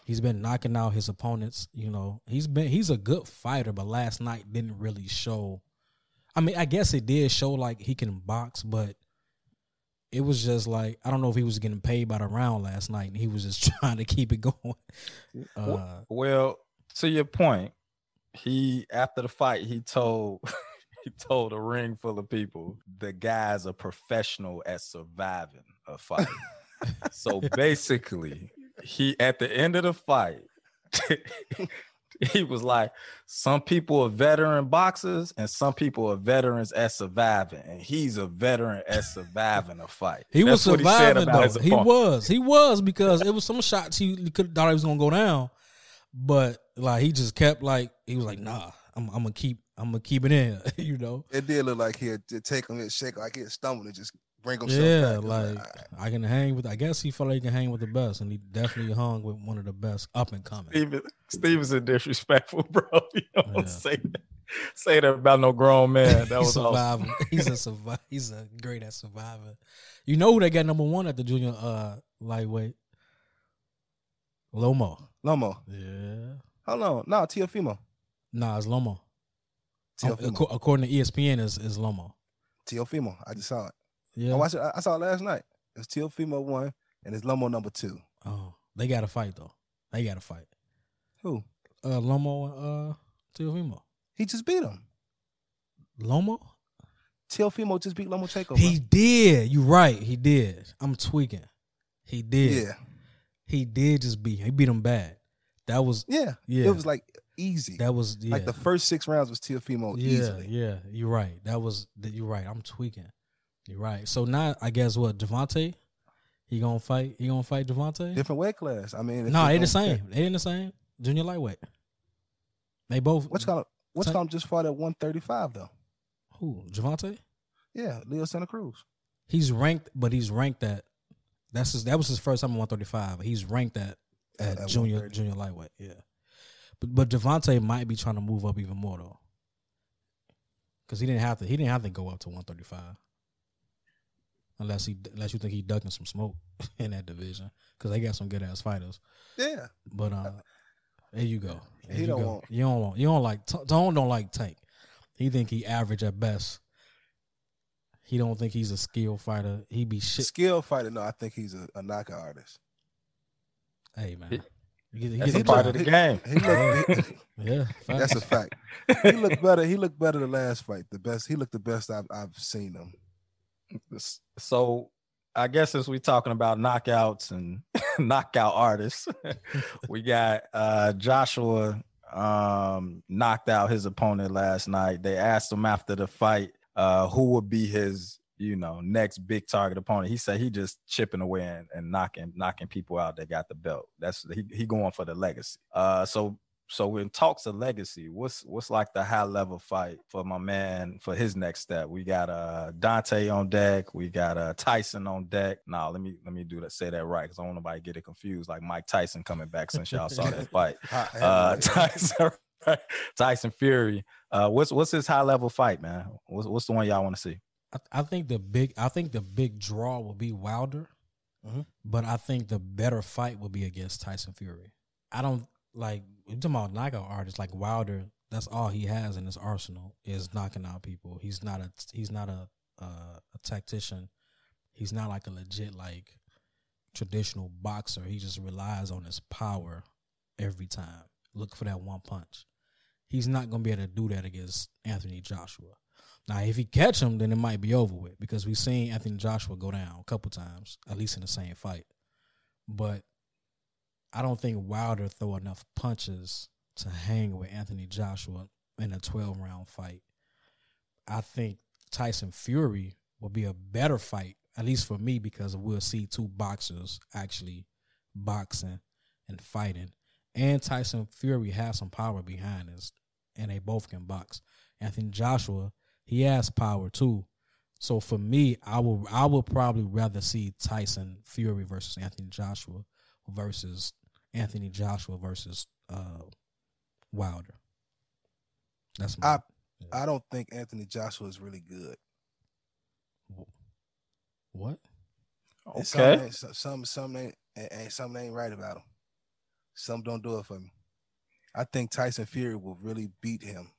[SPEAKER 2] he's been knocking out his opponents. You know, he's been he's a good fighter, but last night didn't really show. I mean, I guess it did show like he can box, but it was just like I don't know if he was getting paid by the round last night, and he was just trying to keep it going. Uh,
[SPEAKER 4] Well, to your point, he after the fight he told he told a ring full of people the guy's a professional at surviving a fight. so basically, he at the end of the fight, he was like, some people are veteran boxers and some people are veterans at surviving, and he's a veteran at surviving a fight.
[SPEAKER 2] He was
[SPEAKER 4] That's what said
[SPEAKER 2] surviving
[SPEAKER 4] about his
[SPEAKER 2] though. He was. He was because it was some shots he could have thought he was gonna go down, but like he just kept like he was like, nah, I'm, I'm gonna keep, I'm gonna keep it in, you know.
[SPEAKER 3] It did look like he had to take him and shake like he had stumbled and just bring himself
[SPEAKER 2] Yeah,
[SPEAKER 3] back. It was
[SPEAKER 2] like
[SPEAKER 3] "Alright."
[SPEAKER 2] I can hang with. I guess he felt like he can hang with the best, and he definitely hung with one of the best up and coming.
[SPEAKER 4] Steven, Stevenson disrespectful, bro. You don't
[SPEAKER 2] Yeah.
[SPEAKER 4] say that. Say that about no grown man. That
[SPEAKER 2] He's
[SPEAKER 4] was awesome.
[SPEAKER 2] He's a survivor. He's a great at surviving. You know who they got number one at the junior uh lightweight? Lomo.
[SPEAKER 3] Lomo.
[SPEAKER 2] Yeah.
[SPEAKER 3] Hold on. No, Teofimo.
[SPEAKER 2] Nah, it's Lomo. Um,
[SPEAKER 3] Teofimo.
[SPEAKER 2] according to ESPN, is is Lomo.
[SPEAKER 3] Teofimo. I just saw it.
[SPEAKER 2] Yeah.
[SPEAKER 3] I watched it. I saw it last night. It's Teofimo one and it's Lomo number two.
[SPEAKER 2] oh, they got to fight though. They got to fight.
[SPEAKER 3] Who?
[SPEAKER 2] Uh, Lomo and uh, Teofimo.
[SPEAKER 3] He just beat him.
[SPEAKER 2] Lomo.
[SPEAKER 3] Teofimo just beat Lomachenko.
[SPEAKER 2] He
[SPEAKER 3] bro.
[SPEAKER 2] did. You right. He did. I'm tweaking. He did.
[SPEAKER 3] Yeah.
[SPEAKER 2] He did just beat. him. He beat him bad. That was.
[SPEAKER 3] Yeah.
[SPEAKER 2] Yeah.
[SPEAKER 3] It was like easy.
[SPEAKER 2] That was. Yeah.
[SPEAKER 3] Like the first six rounds was Teofimo
[SPEAKER 2] yeah.
[SPEAKER 3] easily.
[SPEAKER 2] Yeah. You're right. That was. that- You're right. I'm tweaking. Right. So now I guess what Gervonta. He gonna fight. He gonna fight Gervonta.
[SPEAKER 3] Different weight class. I mean,
[SPEAKER 2] No, they the same.
[SPEAKER 3] pick-
[SPEAKER 2] They in the same junior lightweight. They both.
[SPEAKER 3] What's called what's called just fought at 135 though.
[SPEAKER 2] Who? Gervonta?
[SPEAKER 3] Yeah, Leo Santa Cruz.
[SPEAKER 2] He's ranked, but he's ranked at. That's his. That was his first time at 135. He's ranked at at,
[SPEAKER 3] At-
[SPEAKER 2] junior junior lightweight. Yeah, but but Gervonta might be trying to move up even more though, because he didn't have to. He didn't have to go up to 135, unless he unless you think he ducking some smoke in that division, because they got some good ass fighters.
[SPEAKER 3] Yeah.
[SPEAKER 2] But uh, there you go. There
[SPEAKER 3] He
[SPEAKER 2] you
[SPEAKER 3] don't
[SPEAKER 2] go.
[SPEAKER 3] want-
[SPEAKER 2] You don't want. You don't like. Tone don't like Tank. He think he average at best. He don't think he's a skill fighter. He be shit.
[SPEAKER 3] Skill fighter. No, I think he's a, a knockout artist.
[SPEAKER 2] Hey man,
[SPEAKER 4] He-
[SPEAKER 2] You get-
[SPEAKER 4] That's a part of the game.
[SPEAKER 3] He looked, he-
[SPEAKER 2] Yeah,
[SPEAKER 3] that's a fact. He looked better. He looked better the last fight. The best. He looked the best I've I've seen him.
[SPEAKER 4] So I guess as we're talking about knockouts and knockout artists, we got uh Joshua um knocked out his opponent last night. They asked him after the fight uh who would be his you know, next big target opponent. He said he just chipping away and, and knocking knocking people out that got the belt. That's he he going for the legacy. Uh, so so when talks of legacy, what's what's like the high level fight for my man for his next step? We got uh Deontay on deck, we got uh Tyson on deck. Now let me let me do that say that right because I don't want nobody get it confused. Like Mike Tyson coming back since y'all saw that fight. Uh, Tyson Tyson Fury. Uh, what's what's his high level fight, man? What's what's the one y'all want to see?
[SPEAKER 2] I, I, think the big I think the big draw will be Wilder, mm-hmm. but I think the better fight will be against Tyson Fury. I don't like you talking about knockout artists like Wilder. That's all he has in his arsenal is knocking out people. He's not a he's not a uh, a tactician. He's not like a legit like traditional boxer. He just relies on his power every time. Look for that one punch. He's not gonna be able to do that against Anthony Joshua. Now, if he catch him, then it might be over with because we've seen Anthony Joshua go down a couple times, at least in the same fight. But I don't think Wilder throw enough punches to hang with Anthony Joshua in a 12 round fight. I think Tyson Fury will be a better fight, at least for me, because we'll see two boxers actually boxing and fighting. And Tyson Fury has some power behind us, and they both can box. Anthony Joshua, he has power too. So for me, I will I will probably rather see Tyson Fury versus Anthony Joshua versus Anthony Joshua versus uh, Wilder. That's my.
[SPEAKER 3] I yeah. I don't think Anthony Joshua is really good.
[SPEAKER 2] What?
[SPEAKER 4] Okay.
[SPEAKER 3] Something, some something ain't, ain't something ain't right about him. Some don't do it for me. I think Tyson Fury will really beat him.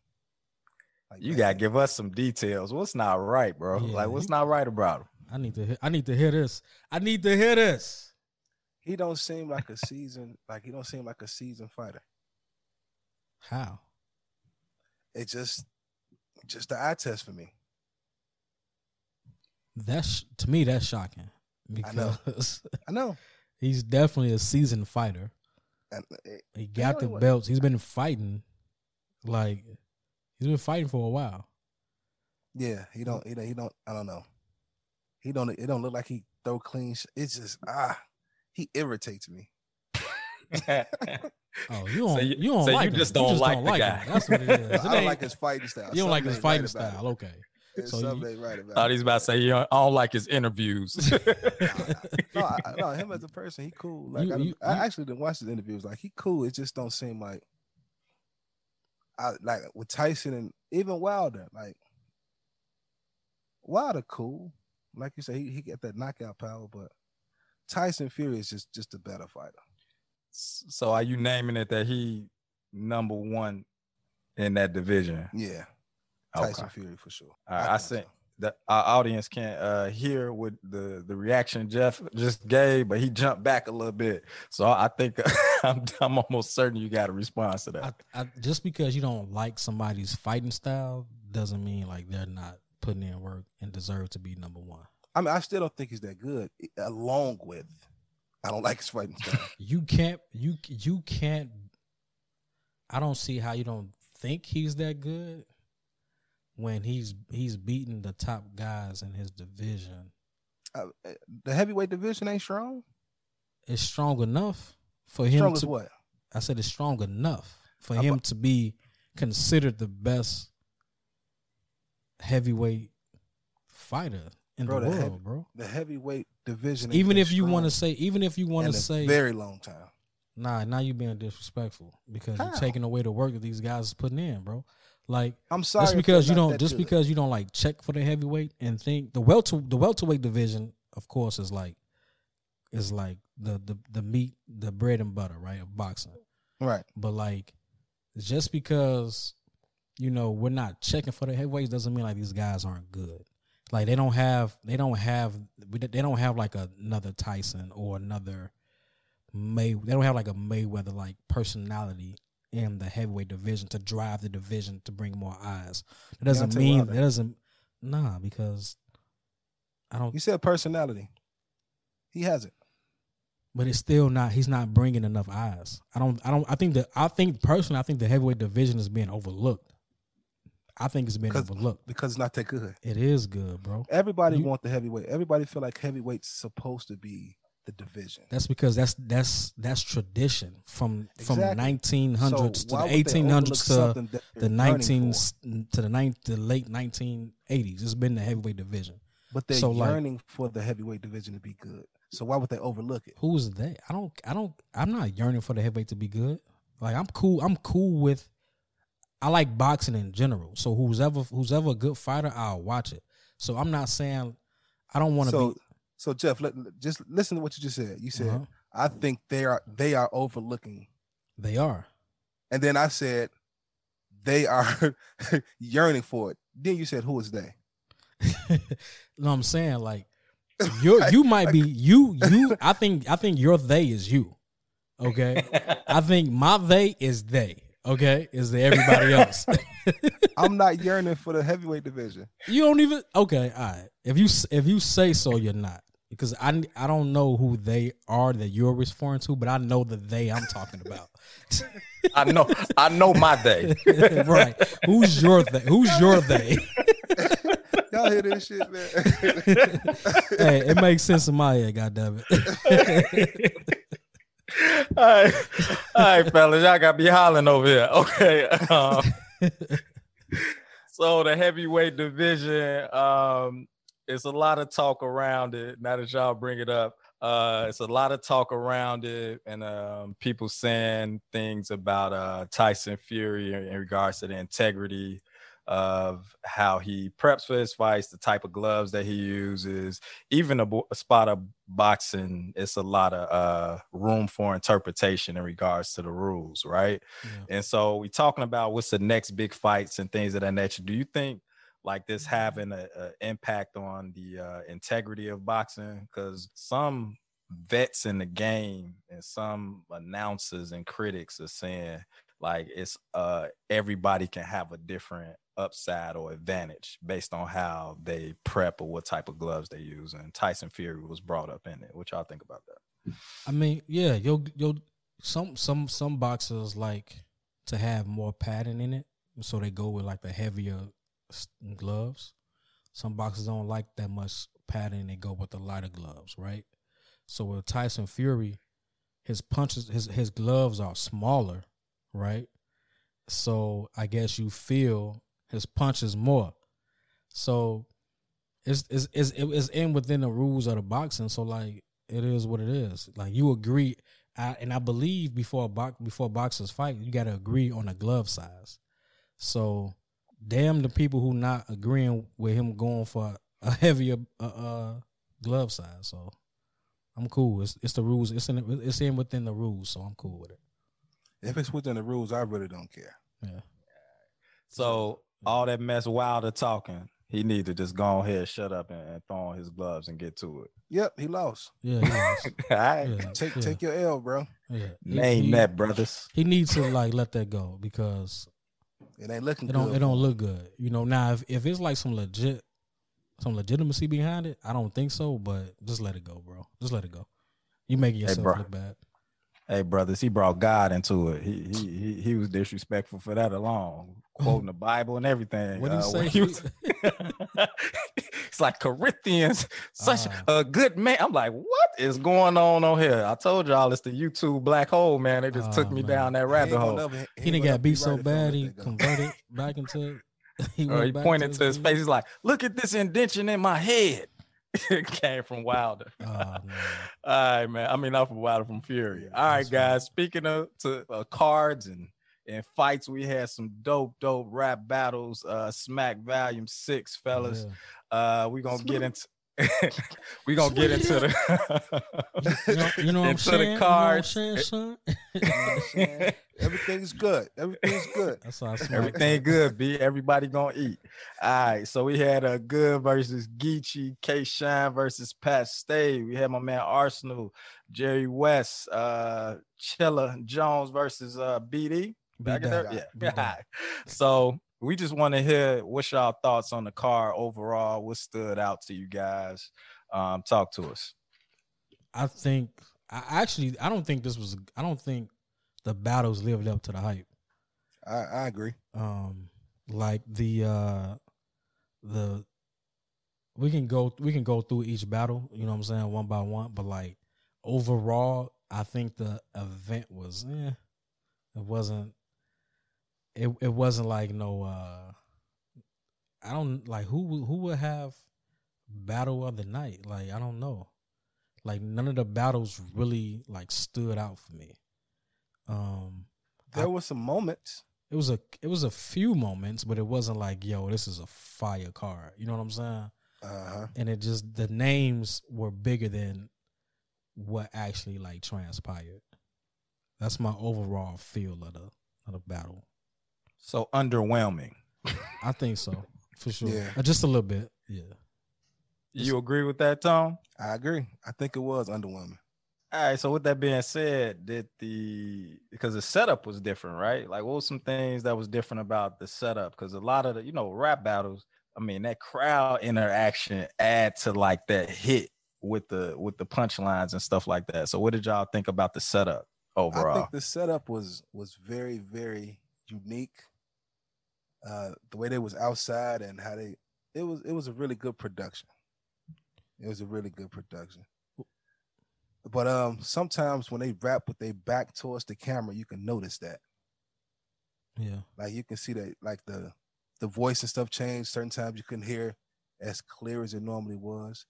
[SPEAKER 4] Like you gotta give us some details. What's not right, bro? Yeah, like what's not right about him?
[SPEAKER 2] I need to. I need to hear this. I need to hear this
[SPEAKER 3] he don't seem like a season like he don't seem like a seasoned fighter.
[SPEAKER 2] How?
[SPEAKER 3] It just just the eye test for me.
[SPEAKER 2] That's to me that's shocking because
[SPEAKER 3] I know, I know.
[SPEAKER 2] he's definitely a seasoned fighter. And it, he got the belts. He's been fighting like he's been fighting for a while.
[SPEAKER 3] Yeah, he don't. He don't. He don't. I don't know. He don't. It don't look like he throw clean. It's just ah he irritates me.
[SPEAKER 2] oh, you don't, so you, you don't so like
[SPEAKER 4] you just don't you just like don't the like guy.
[SPEAKER 2] Him. That's what it is. It
[SPEAKER 3] I don't like his fighting style.
[SPEAKER 2] You don't like his fighting right style. Okay.
[SPEAKER 3] There's so something you, right about
[SPEAKER 4] thought he's about to say you don't, I don't like his interviews.
[SPEAKER 3] no, I, no, him as a person, he cool. Like you, I, you, I, actually didn't watch his interviews. Like he cool. It just don't seem like I like with Tyson and even Wilder. Like Wilder, cool. Like you said, he he got that knockout power, but Tyson Fury is just just a better fighter.
[SPEAKER 4] So are you naming it that he number one in that division?
[SPEAKER 3] Yeah. Tyson okay. Fury for sure.
[SPEAKER 4] I, I think so. that our audience can't uh, hear what the the reaction Jeff just gave, but he jumped back a little bit. So I think I'm I'm almost certain you got a response to that.
[SPEAKER 2] I, I, just because you don't like somebody's fighting style doesn't mean like they're not putting in work and deserve to be number one.
[SPEAKER 3] I mean, I still don't think he's that good. Along with, I don't like his fighting style.
[SPEAKER 2] you can't. You you can't. I don't see how you don't think he's that good when he's he's beating the top guys in his division.
[SPEAKER 3] Uh, the heavyweight division ain't strong.
[SPEAKER 2] It's strong enough for him
[SPEAKER 3] strong
[SPEAKER 2] to.
[SPEAKER 3] what?
[SPEAKER 2] I said it's strong enough for him to be considered the best heavyweight fighter in bro, the, world,
[SPEAKER 3] heavy,
[SPEAKER 2] bro.
[SPEAKER 3] The heavyweight division.
[SPEAKER 2] Even if you want to say, even if you want to say,
[SPEAKER 3] very long time.
[SPEAKER 2] Nah, now you're being disrespectful because How? you're taking away the work that these guys are putting in, bro. Like
[SPEAKER 3] I'm sorry,
[SPEAKER 2] just because you don't, just because you don't like check for the heavyweight and think the welter, the welterweight division, of course, is like, is like the the the meat, the bread and butter, right, of boxing,
[SPEAKER 3] right.
[SPEAKER 2] But like, just because you know we're not checking for the heavyweights doesn't mean like these guys aren't good. Like they don't have they don't have they don't have like another Tyson or another May. They don't have like a Mayweather like personality in the heavyweight division to drive the division to bring more eyes. That doesn't mean that doesn't nah because I don't.
[SPEAKER 3] You said personality. He has it,
[SPEAKER 2] but it's still not. He's not bringing enough eyes. I don't. I don't. I think that. I think personally, I think the heavyweight division is being overlooked. I think it's been overlooked.
[SPEAKER 3] because it's not that good.
[SPEAKER 2] It is good, bro.
[SPEAKER 3] Everybody
[SPEAKER 2] You-
[SPEAKER 3] want the heavyweight. Everybody feel like heavyweight's supposed to be the division.
[SPEAKER 2] That's because that's that's that's tradition from from nineteen hundreds
[SPEAKER 3] So
[SPEAKER 2] to the eighteen hundreds to the
[SPEAKER 3] they're
[SPEAKER 2] nineteen to the nine the late nineteen eighties. It's been the heavyweight division.
[SPEAKER 3] But they're
[SPEAKER 2] so, like-
[SPEAKER 3] yearning for the heavyweight division to be good. So why would they overlook it?
[SPEAKER 2] Who is they? I don't I don't I'm not yearning for the heavyweight to be good. Like I'm cool. I'm cool with. I like boxing in general. So who's ever who's ever a good fighter, I'll watch it. So I'm not saying I don't want to
[SPEAKER 3] So
[SPEAKER 2] be.
[SPEAKER 3] so Jeff, let, just listen to what you just said. You said
[SPEAKER 2] Uh-huh.
[SPEAKER 3] I think they are they are overlooking,
[SPEAKER 2] They are.
[SPEAKER 3] and then I said they are yearning for it. Then you said who is they?
[SPEAKER 2] no, I'm saying like you you might be you you. I think I think your they is you. Okay, I think my they is they. Okay, is the everybody else.
[SPEAKER 3] I'm not yearning for the heavyweight division.
[SPEAKER 2] you don't even. Okay, all right. If you if you say so, you're not because I I don't know who they are that you're referring to, but I know the they I'm talking about.
[SPEAKER 4] I know, I know my day.
[SPEAKER 2] right? Who's your they? Who's your they?
[SPEAKER 3] Y'all hear this shit, man?
[SPEAKER 2] hey, it makes sense in my head. God damn it.
[SPEAKER 4] All right, all right, fellas, y'all got me hollering over here. Okay. Um, so the heavyweight division, um, it's a lot of talk around it. Now that y'all bring it up, uh, it's a lot of talk around it, and um, people saying things about uh, Tyson Fury in regards to the integrity of how he preps for his fights, the type of gloves that he uses, even a, bo- a spot of boxing. It's a lot of uh, room for interpretation in regards to the rules, right?
[SPEAKER 2] Yeah.
[SPEAKER 4] And so we're talking about what's the next big fights and things of that nature. Do you think like this having a, a impact on the uh, integrity of boxing? Because some vets in the game and some announcers and critics are saying like it's uh everybody can have a different upside or advantage based on how they prep or what type of gloves they use. And Tyson Fury was brought up in it. What y'all think about that?
[SPEAKER 2] I mean, yeah, yo, yo, some some some boxers like to have more padding in it, so they go with like the heavier gloves. Some boxers don't like that much padding; they go with the lighter gloves, right? So with Tyson Fury, his punches, his his gloves are smaller, right? So I guess you feel his punches more. So it's it's it's, it's in within the rules of the boxing. So like it is what it is. Like you agree, I, and I believe before a box before boxers fight, you got to agree on a glove size. So, damn the people who not agreeing with him going for a heavier uh, uh, glove size. So, I'm cool. It's it's the rules. It's in it's in within the rules. So I'm cool with it.
[SPEAKER 3] If it's within the rules, I really don't care.
[SPEAKER 2] Yeah.
[SPEAKER 4] So all that mess Wilder talking, he need to just go ahead, shut up, and, and throw on his gloves and get to it.
[SPEAKER 3] Yep, he lost.
[SPEAKER 2] Yeah. Yeah.
[SPEAKER 4] all right,
[SPEAKER 2] yeah,
[SPEAKER 3] Take
[SPEAKER 2] yeah,
[SPEAKER 3] take your L, bro.
[SPEAKER 2] yeah.
[SPEAKER 4] Name
[SPEAKER 2] he-
[SPEAKER 4] that, brothers.
[SPEAKER 2] He needs to like let that go because
[SPEAKER 3] It ain't looking
[SPEAKER 2] it don't
[SPEAKER 3] good.
[SPEAKER 2] it don't look good. You know, now if, if it's like some legit some legitimacy behind it, I don't think so, but just let it go, bro. Just let it go. You making yourself
[SPEAKER 4] bro.
[SPEAKER 2] look bad.
[SPEAKER 4] Hey, brothers, he brought God into it. He he he, he was disrespectful for that alone, quoting the Bible and everything.
[SPEAKER 2] What'd he
[SPEAKER 4] Uh,
[SPEAKER 2] say?
[SPEAKER 4] when he was- it's like Corinthians, such
[SPEAKER 2] Ah.
[SPEAKER 4] a good man. I'm like, what is going on on here? I told y'all it's the YouTube black hole, man. They just took
[SPEAKER 2] Oh,
[SPEAKER 4] me
[SPEAKER 2] man.
[SPEAKER 4] down that rabbit hole.
[SPEAKER 3] never-
[SPEAKER 2] He
[SPEAKER 3] ain't
[SPEAKER 2] didn't
[SPEAKER 3] gonna
[SPEAKER 2] get beat so
[SPEAKER 3] right if he
[SPEAKER 2] bad he converted back into he
[SPEAKER 4] Or he pointed to his
[SPEAKER 2] view.
[SPEAKER 4] face. He's like, look at this indention in my head. It came from Wilder.
[SPEAKER 2] Oh, man.
[SPEAKER 4] All right, man. I mean, not from Wilder, from Fury. All right,
[SPEAKER 2] That's fine.
[SPEAKER 4] guys. Speaking of to uh, cards and and fights, we had some dope, dope rap battles. Uh, Smack Volume Six, fellas.
[SPEAKER 2] Yeah.
[SPEAKER 4] Uh, we gonna get into. we gonna get into the
[SPEAKER 2] You know, you know what I'm
[SPEAKER 4] into
[SPEAKER 2] saying?
[SPEAKER 4] the cards.
[SPEAKER 2] You know what I'm saying, son?
[SPEAKER 3] You know what I'm saying? Everything's Goodz. Everything's good.
[SPEAKER 2] That's how I smack.
[SPEAKER 4] Everything good, B. Everybody gonna eat. All right. So we had a good versus Geechee, K Shine versus Pat Stay. We had my man Arsenal, Jerry West, uh, Chilla Jones versus uh BD. Back in there?
[SPEAKER 2] that.
[SPEAKER 4] Yeah.
[SPEAKER 2] Beat that.
[SPEAKER 4] so we just want to hear what's y'all thoughts on the car overall. What stood out to you guys? Um, talk to us.
[SPEAKER 2] I think I actually I don't think this was I don't think the battles lived up to the hype.
[SPEAKER 3] I, I agree.
[SPEAKER 2] Um like the uh the we can go we can go through each battle, you know what I'm saying, one by one, but like overall, I think the event was eh, it wasn't it it wasn't like no uh I don't like who who would have battle of the night? Like I don't know. Like none of the battles really like stood out for me. Um
[SPEAKER 3] There
[SPEAKER 2] I-
[SPEAKER 3] were some moments.
[SPEAKER 2] it was a it was a few moments, but it wasn't like, yo, this is a fire card. You know what I'm saying?
[SPEAKER 3] Uh huh.
[SPEAKER 2] And it just the names were bigger than what actually like transpired. That's my overall feel of the of the battle.
[SPEAKER 4] So underwhelming.
[SPEAKER 2] I think so. For sure.
[SPEAKER 3] Yeah.
[SPEAKER 2] Uh, Just a little bit. Yeah.
[SPEAKER 4] You agree with that, Tom?
[SPEAKER 3] I agree. I think it was underwhelming.
[SPEAKER 4] All right. So with that being said, did the because the setup was different, right? Like what was some things that was different about the setup? Because a lot of the, you know, rap battles, I mean, that crowd interaction add to like that hit with the with the punchlines and stuff like that. So what did y'all think about the setup overall?
[SPEAKER 3] I think the setup was was very very unique. Uh, the way they was outside and how they it was it was a really good production. It was a really good production. But um, sometimes when they rap with their back towards the camera, you can notice that.
[SPEAKER 2] Yeah.
[SPEAKER 3] Like you can see that like the the voice and stuff changed. Certain times you couldn't hear as clear as it normally was.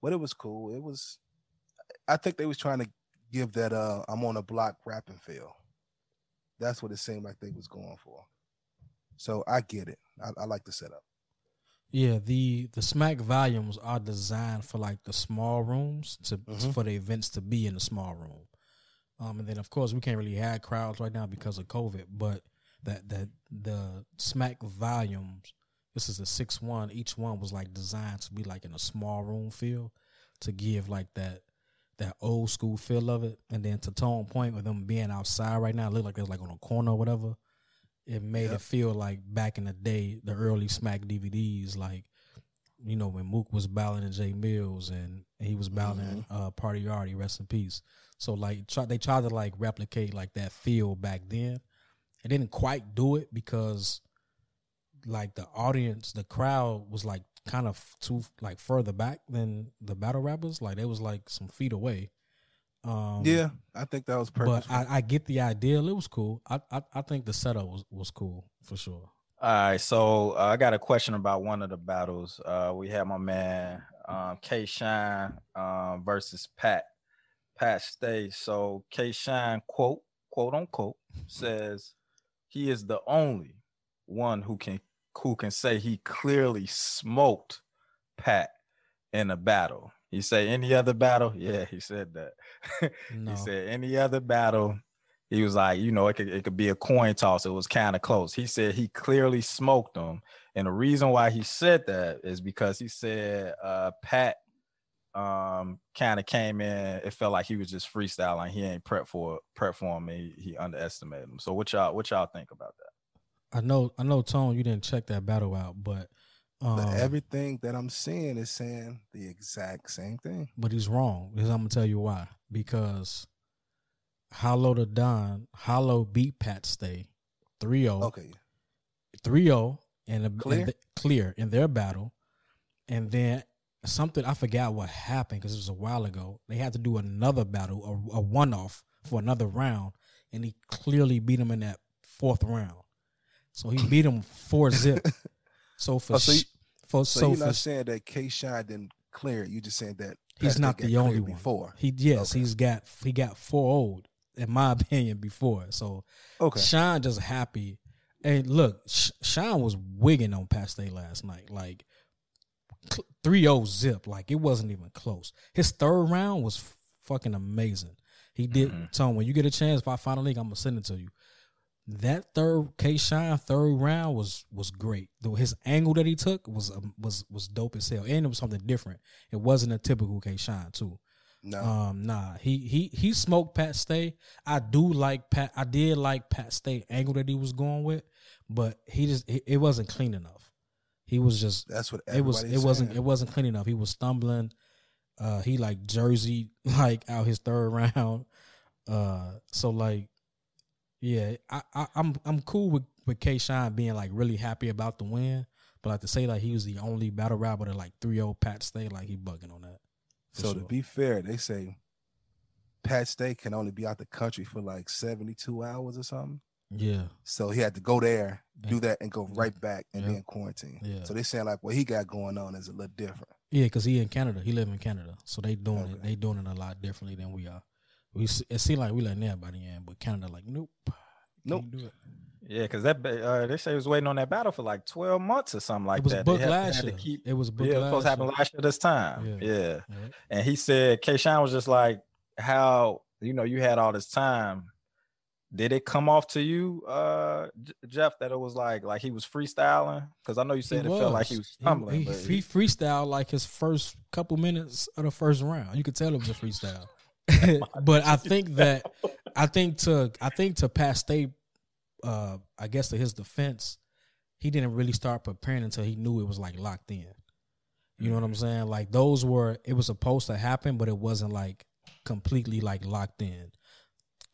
[SPEAKER 3] But it was cool. It was I think they was trying to give that uh I'm on a block rapping feel. That's what it seemed like they was going for. So I get it. I, I like the setup.
[SPEAKER 2] Yeah, the the smack volumes are designed for like the small rooms to
[SPEAKER 3] Mhm.
[SPEAKER 2] for the events to be in the small room. Um, and then of course we can't really have crowds right now because of COVID, but that that the smack volumes, this is a six one. Each one was like designed to be like in a small room feel to give like that that old school feel of it. And then to tone point with them being outside right now, it look like they're like on a corner or whatever. It made
[SPEAKER 3] Yep.
[SPEAKER 2] it feel like back in the day, the early Smack DVDs, like you know when Mook was battling Jae Millz and he was battling uh, Party Arty, rest in peace. So like try, they tried to like replicate like that feel back then. It didn't quite do it because like the audience, the crowd was like kind of too like further back than the battle rappers. Like they was like some feet away. Um,
[SPEAKER 3] yeah, I think that was perfect.
[SPEAKER 2] but I, I get the idea. It was cool. I, I I think the setup was was cool for sure.
[SPEAKER 4] All right, so uh, I got a question about one of the battles. Uh, we had my man um, K Shine um, versus Pat Pat Stay. So K Shine quote quote unquote says he is the only one who can who can say he clearly smoked Pat in a battle. He say any other battle? Yeah, he said that.
[SPEAKER 2] No.
[SPEAKER 4] He said any other battle, he was like, you know, it could it could be a coin toss. It was kind of close. He said he clearly smoked them, and the reason why he said that is because he said uh, Pat um kind of came in. It felt like he was just freestyling. He ain't prep for prep for him. He, he underestimated him. So what y'all what y'all think about that?
[SPEAKER 2] I know I know Tone, you didn't check that battle out, but um,
[SPEAKER 3] But everything that I'm seeing is saying the exact same thing.
[SPEAKER 2] but he's wrong. Because I'm gonna tell you why. Because Hollow Da Don, Hollow beat Pat Stay 3-0.
[SPEAKER 3] Okay.
[SPEAKER 2] 3-0 and, a,
[SPEAKER 3] Clear?
[SPEAKER 2] and th- clear in their battle. And then something I forgot what happened because it was a while ago. They had to do another battle, a, a one off for another round, and he clearly beat him in that fourth round. So he beat him four zip. So for
[SPEAKER 3] Oh, so you,
[SPEAKER 2] for
[SPEAKER 3] so,
[SPEAKER 2] so
[SPEAKER 3] you're
[SPEAKER 2] for
[SPEAKER 3] not saying that K Shine didn't clear it. You just saying that
[SPEAKER 2] he's not the only one.
[SPEAKER 3] before.
[SPEAKER 2] He yes,
[SPEAKER 3] Okay.
[SPEAKER 2] he's got he got four old in my opinion before. So
[SPEAKER 3] Okay.
[SPEAKER 2] Sean just happy. And look, Sh- Sean was wigging on Pat Stay last night. Like 3 0 zip. Like it wasn't even close. His third round was fucking amazing. He did.
[SPEAKER 4] Mhm.
[SPEAKER 2] Tone, when you get a chance, if I find a link, I'm going to send it to you. That third K Shine third round was was great. Though his angle that he took was um, was was dope as hell, and it was something different. It wasn't a typical K Shine too.
[SPEAKER 3] No.
[SPEAKER 2] Um, nah, he he he smoked Pat Stay. I do like Pat. I did like Pat Stay angle that he was going with, but he just it, it wasn't clean enough. He was just
[SPEAKER 3] That's what
[SPEAKER 2] it was it wasn't it wasn't clean enough. He was stumbling. Uh, he like Jersey like out his third round. Uh, so like, yeah, I, I I'm I'm cool with with K Shine being like really happy about the win, but like to say like he was the only battle rapper to like 3-0 Pat Stay, like he bugging on that.
[SPEAKER 3] So
[SPEAKER 2] sure.
[SPEAKER 3] to be fair, they say Pat Stay can only be out the country for like 72 hours or something.
[SPEAKER 2] yeah,
[SPEAKER 3] So he had to go there, do that, and go right back and
[SPEAKER 2] Yeah.
[SPEAKER 3] then quarantine.
[SPEAKER 2] Yeah.
[SPEAKER 3] So they saying like what he got going on is a little different.
[SPEAKER 2] yeah, because he in Canada, he live in Canada, so they doing it. They doing it a lot differently than we are. We it seemed like we letting everybody in, but Canada like nope,
[SPEAKER 3] Nope.
[SPEAKER 2] Do it.
[SPEAKER 4] Yeah, because that uh, they say he was waiting on that battle for like twelve months or something like
[SPEAKER 2] it was
[SPEAKER 4] that.
[SPEAKER 2] booked
[SPEAKER 4] they had,
[SPEAKER 2] last
[SPEAKER 4] had
[SPEAKER 2] year.
[SPEAKER 4] to keep.
[SPEAKER 2] it was booked
[SPEAKER 4] Yeah, it was supposed to
[SPEAKER 2] last
[SPEAKER 4] happen
[SPEAKER 2] year.
[SPEAKER 4] last year this time.
[SPEAKER 2] Yeah.
[SPEAKER 4] Yeah.
[SPEAKER 2] Yeah.
[SPEAKER 4] And he said, K Shine was just like, how, you know, you had all this time. Did it come off to you, uh, Jeff, that it was like like he was freestyling? Because I know you said it felt like he was stumbling.
[SPEAKER 2] He,
[SPEAKER 4] but
[SPEAKER 2] he, he freestyled like his first couple minutes of the first round. You could tell it was a freestyle. but I think that I think to I think to Pat Stay, uh, I guess to his defense, he didn't really start preparing until he knew it was like locked in. You know what I'm saying? Like those were it was supposed to happen, but it wasn't like completely like locked in.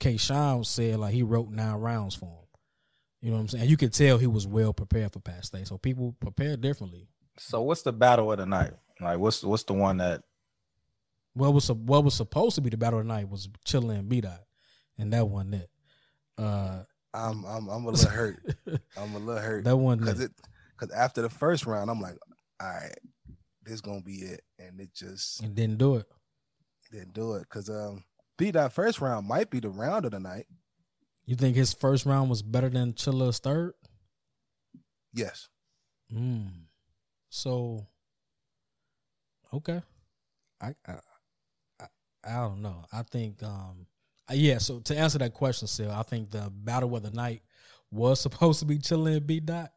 [SPEAKER 2] K Shine said like he wrote nine rounds for him. You know what I'm saying? You could tell he was well prepared for Pat Stay. So people prepare differently.
[SPEAKER 4] so what's the battle of the night? Like what's what's the one that
[SPEAKER 2] What was what was supposed to be the battle of the night was Chilla and B Dot, and that wasn't it. Uh,
[SPEAKER 3] I'm I'm I'm a little hurt. I'm a little hurt
[SPEAKER 2] that wasn't
[SPEAKER 3] because
[SPEAKER 2] it.
[SPEAKER 3] because after the first round, I'm like, all right, this gonna be it, and it just
[SPEAKER 2] And didn't do it.
[SPEAKER 3] didn't do it. Cause um, B Dot first round might be the round of the night.
[SPEAKER 2] You think his first round was better than Chilla's third?
[SPEAKER 3] Yes,
[SPEAKER 2] Mm. So, okay, I, I I don't know. I think um uh, yeah. So to answer that question, still, I think the battle of the night was supposed to be Chilla and B Dot,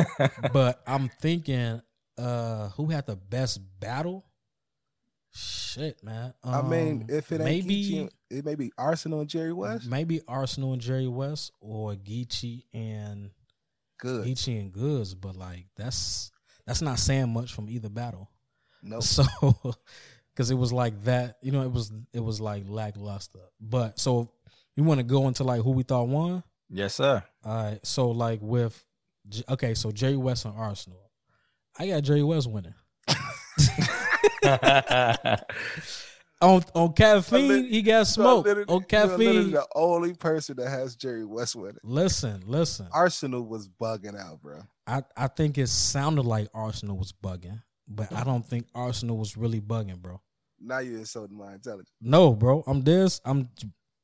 [SPEAKER 2] but I'm thinking uh who had the best battle? Shit, man.
[SPEAKER 3] I mean,
[SPEAKER 2] Um,
[SPEAKER 3] if it ain't
[SPEAKER 2] maybe
[SPEAKER 3] Geechee, it may be Arsenal and Jerry West.
[SPEAKER 2] maybe Arsenal and Jerry West or Geechee and
[SPEAKER 3] Goodz.
[SPEAKER 2] Geechee and Goodz, but like that's that's not saying much from either battle.
[SPEAKER 3] No,
[SPEAKER 2] So, because it was like that, you know, it was it was like lackluster. But so you want to go into like who we thought won?
[SPEAKER 4] Yes, sir.
[SPEAKER 2] All right. So like with okay, so Jerry West and Arsenal, I got Jerry West winning on on caffeine.
[SPEAKER 3] lit-
[SPEAKER 2] he got smoked on caffeine.
[SPEAKER 3] the only person that has Jerry West winning.
[SPEAKER 2] Listen, listen.
[SPEAKER 3] Arsenal was bugging out, bro.
[SPEAKER 2] I I think it sounded like Arsenal was bugging, but I don't think Arsenal was really bugging, bro.
[SPEAKER 3] Now you're insulting my intelligence.
[SPEAKER 2] No, bro. I'm this. I'm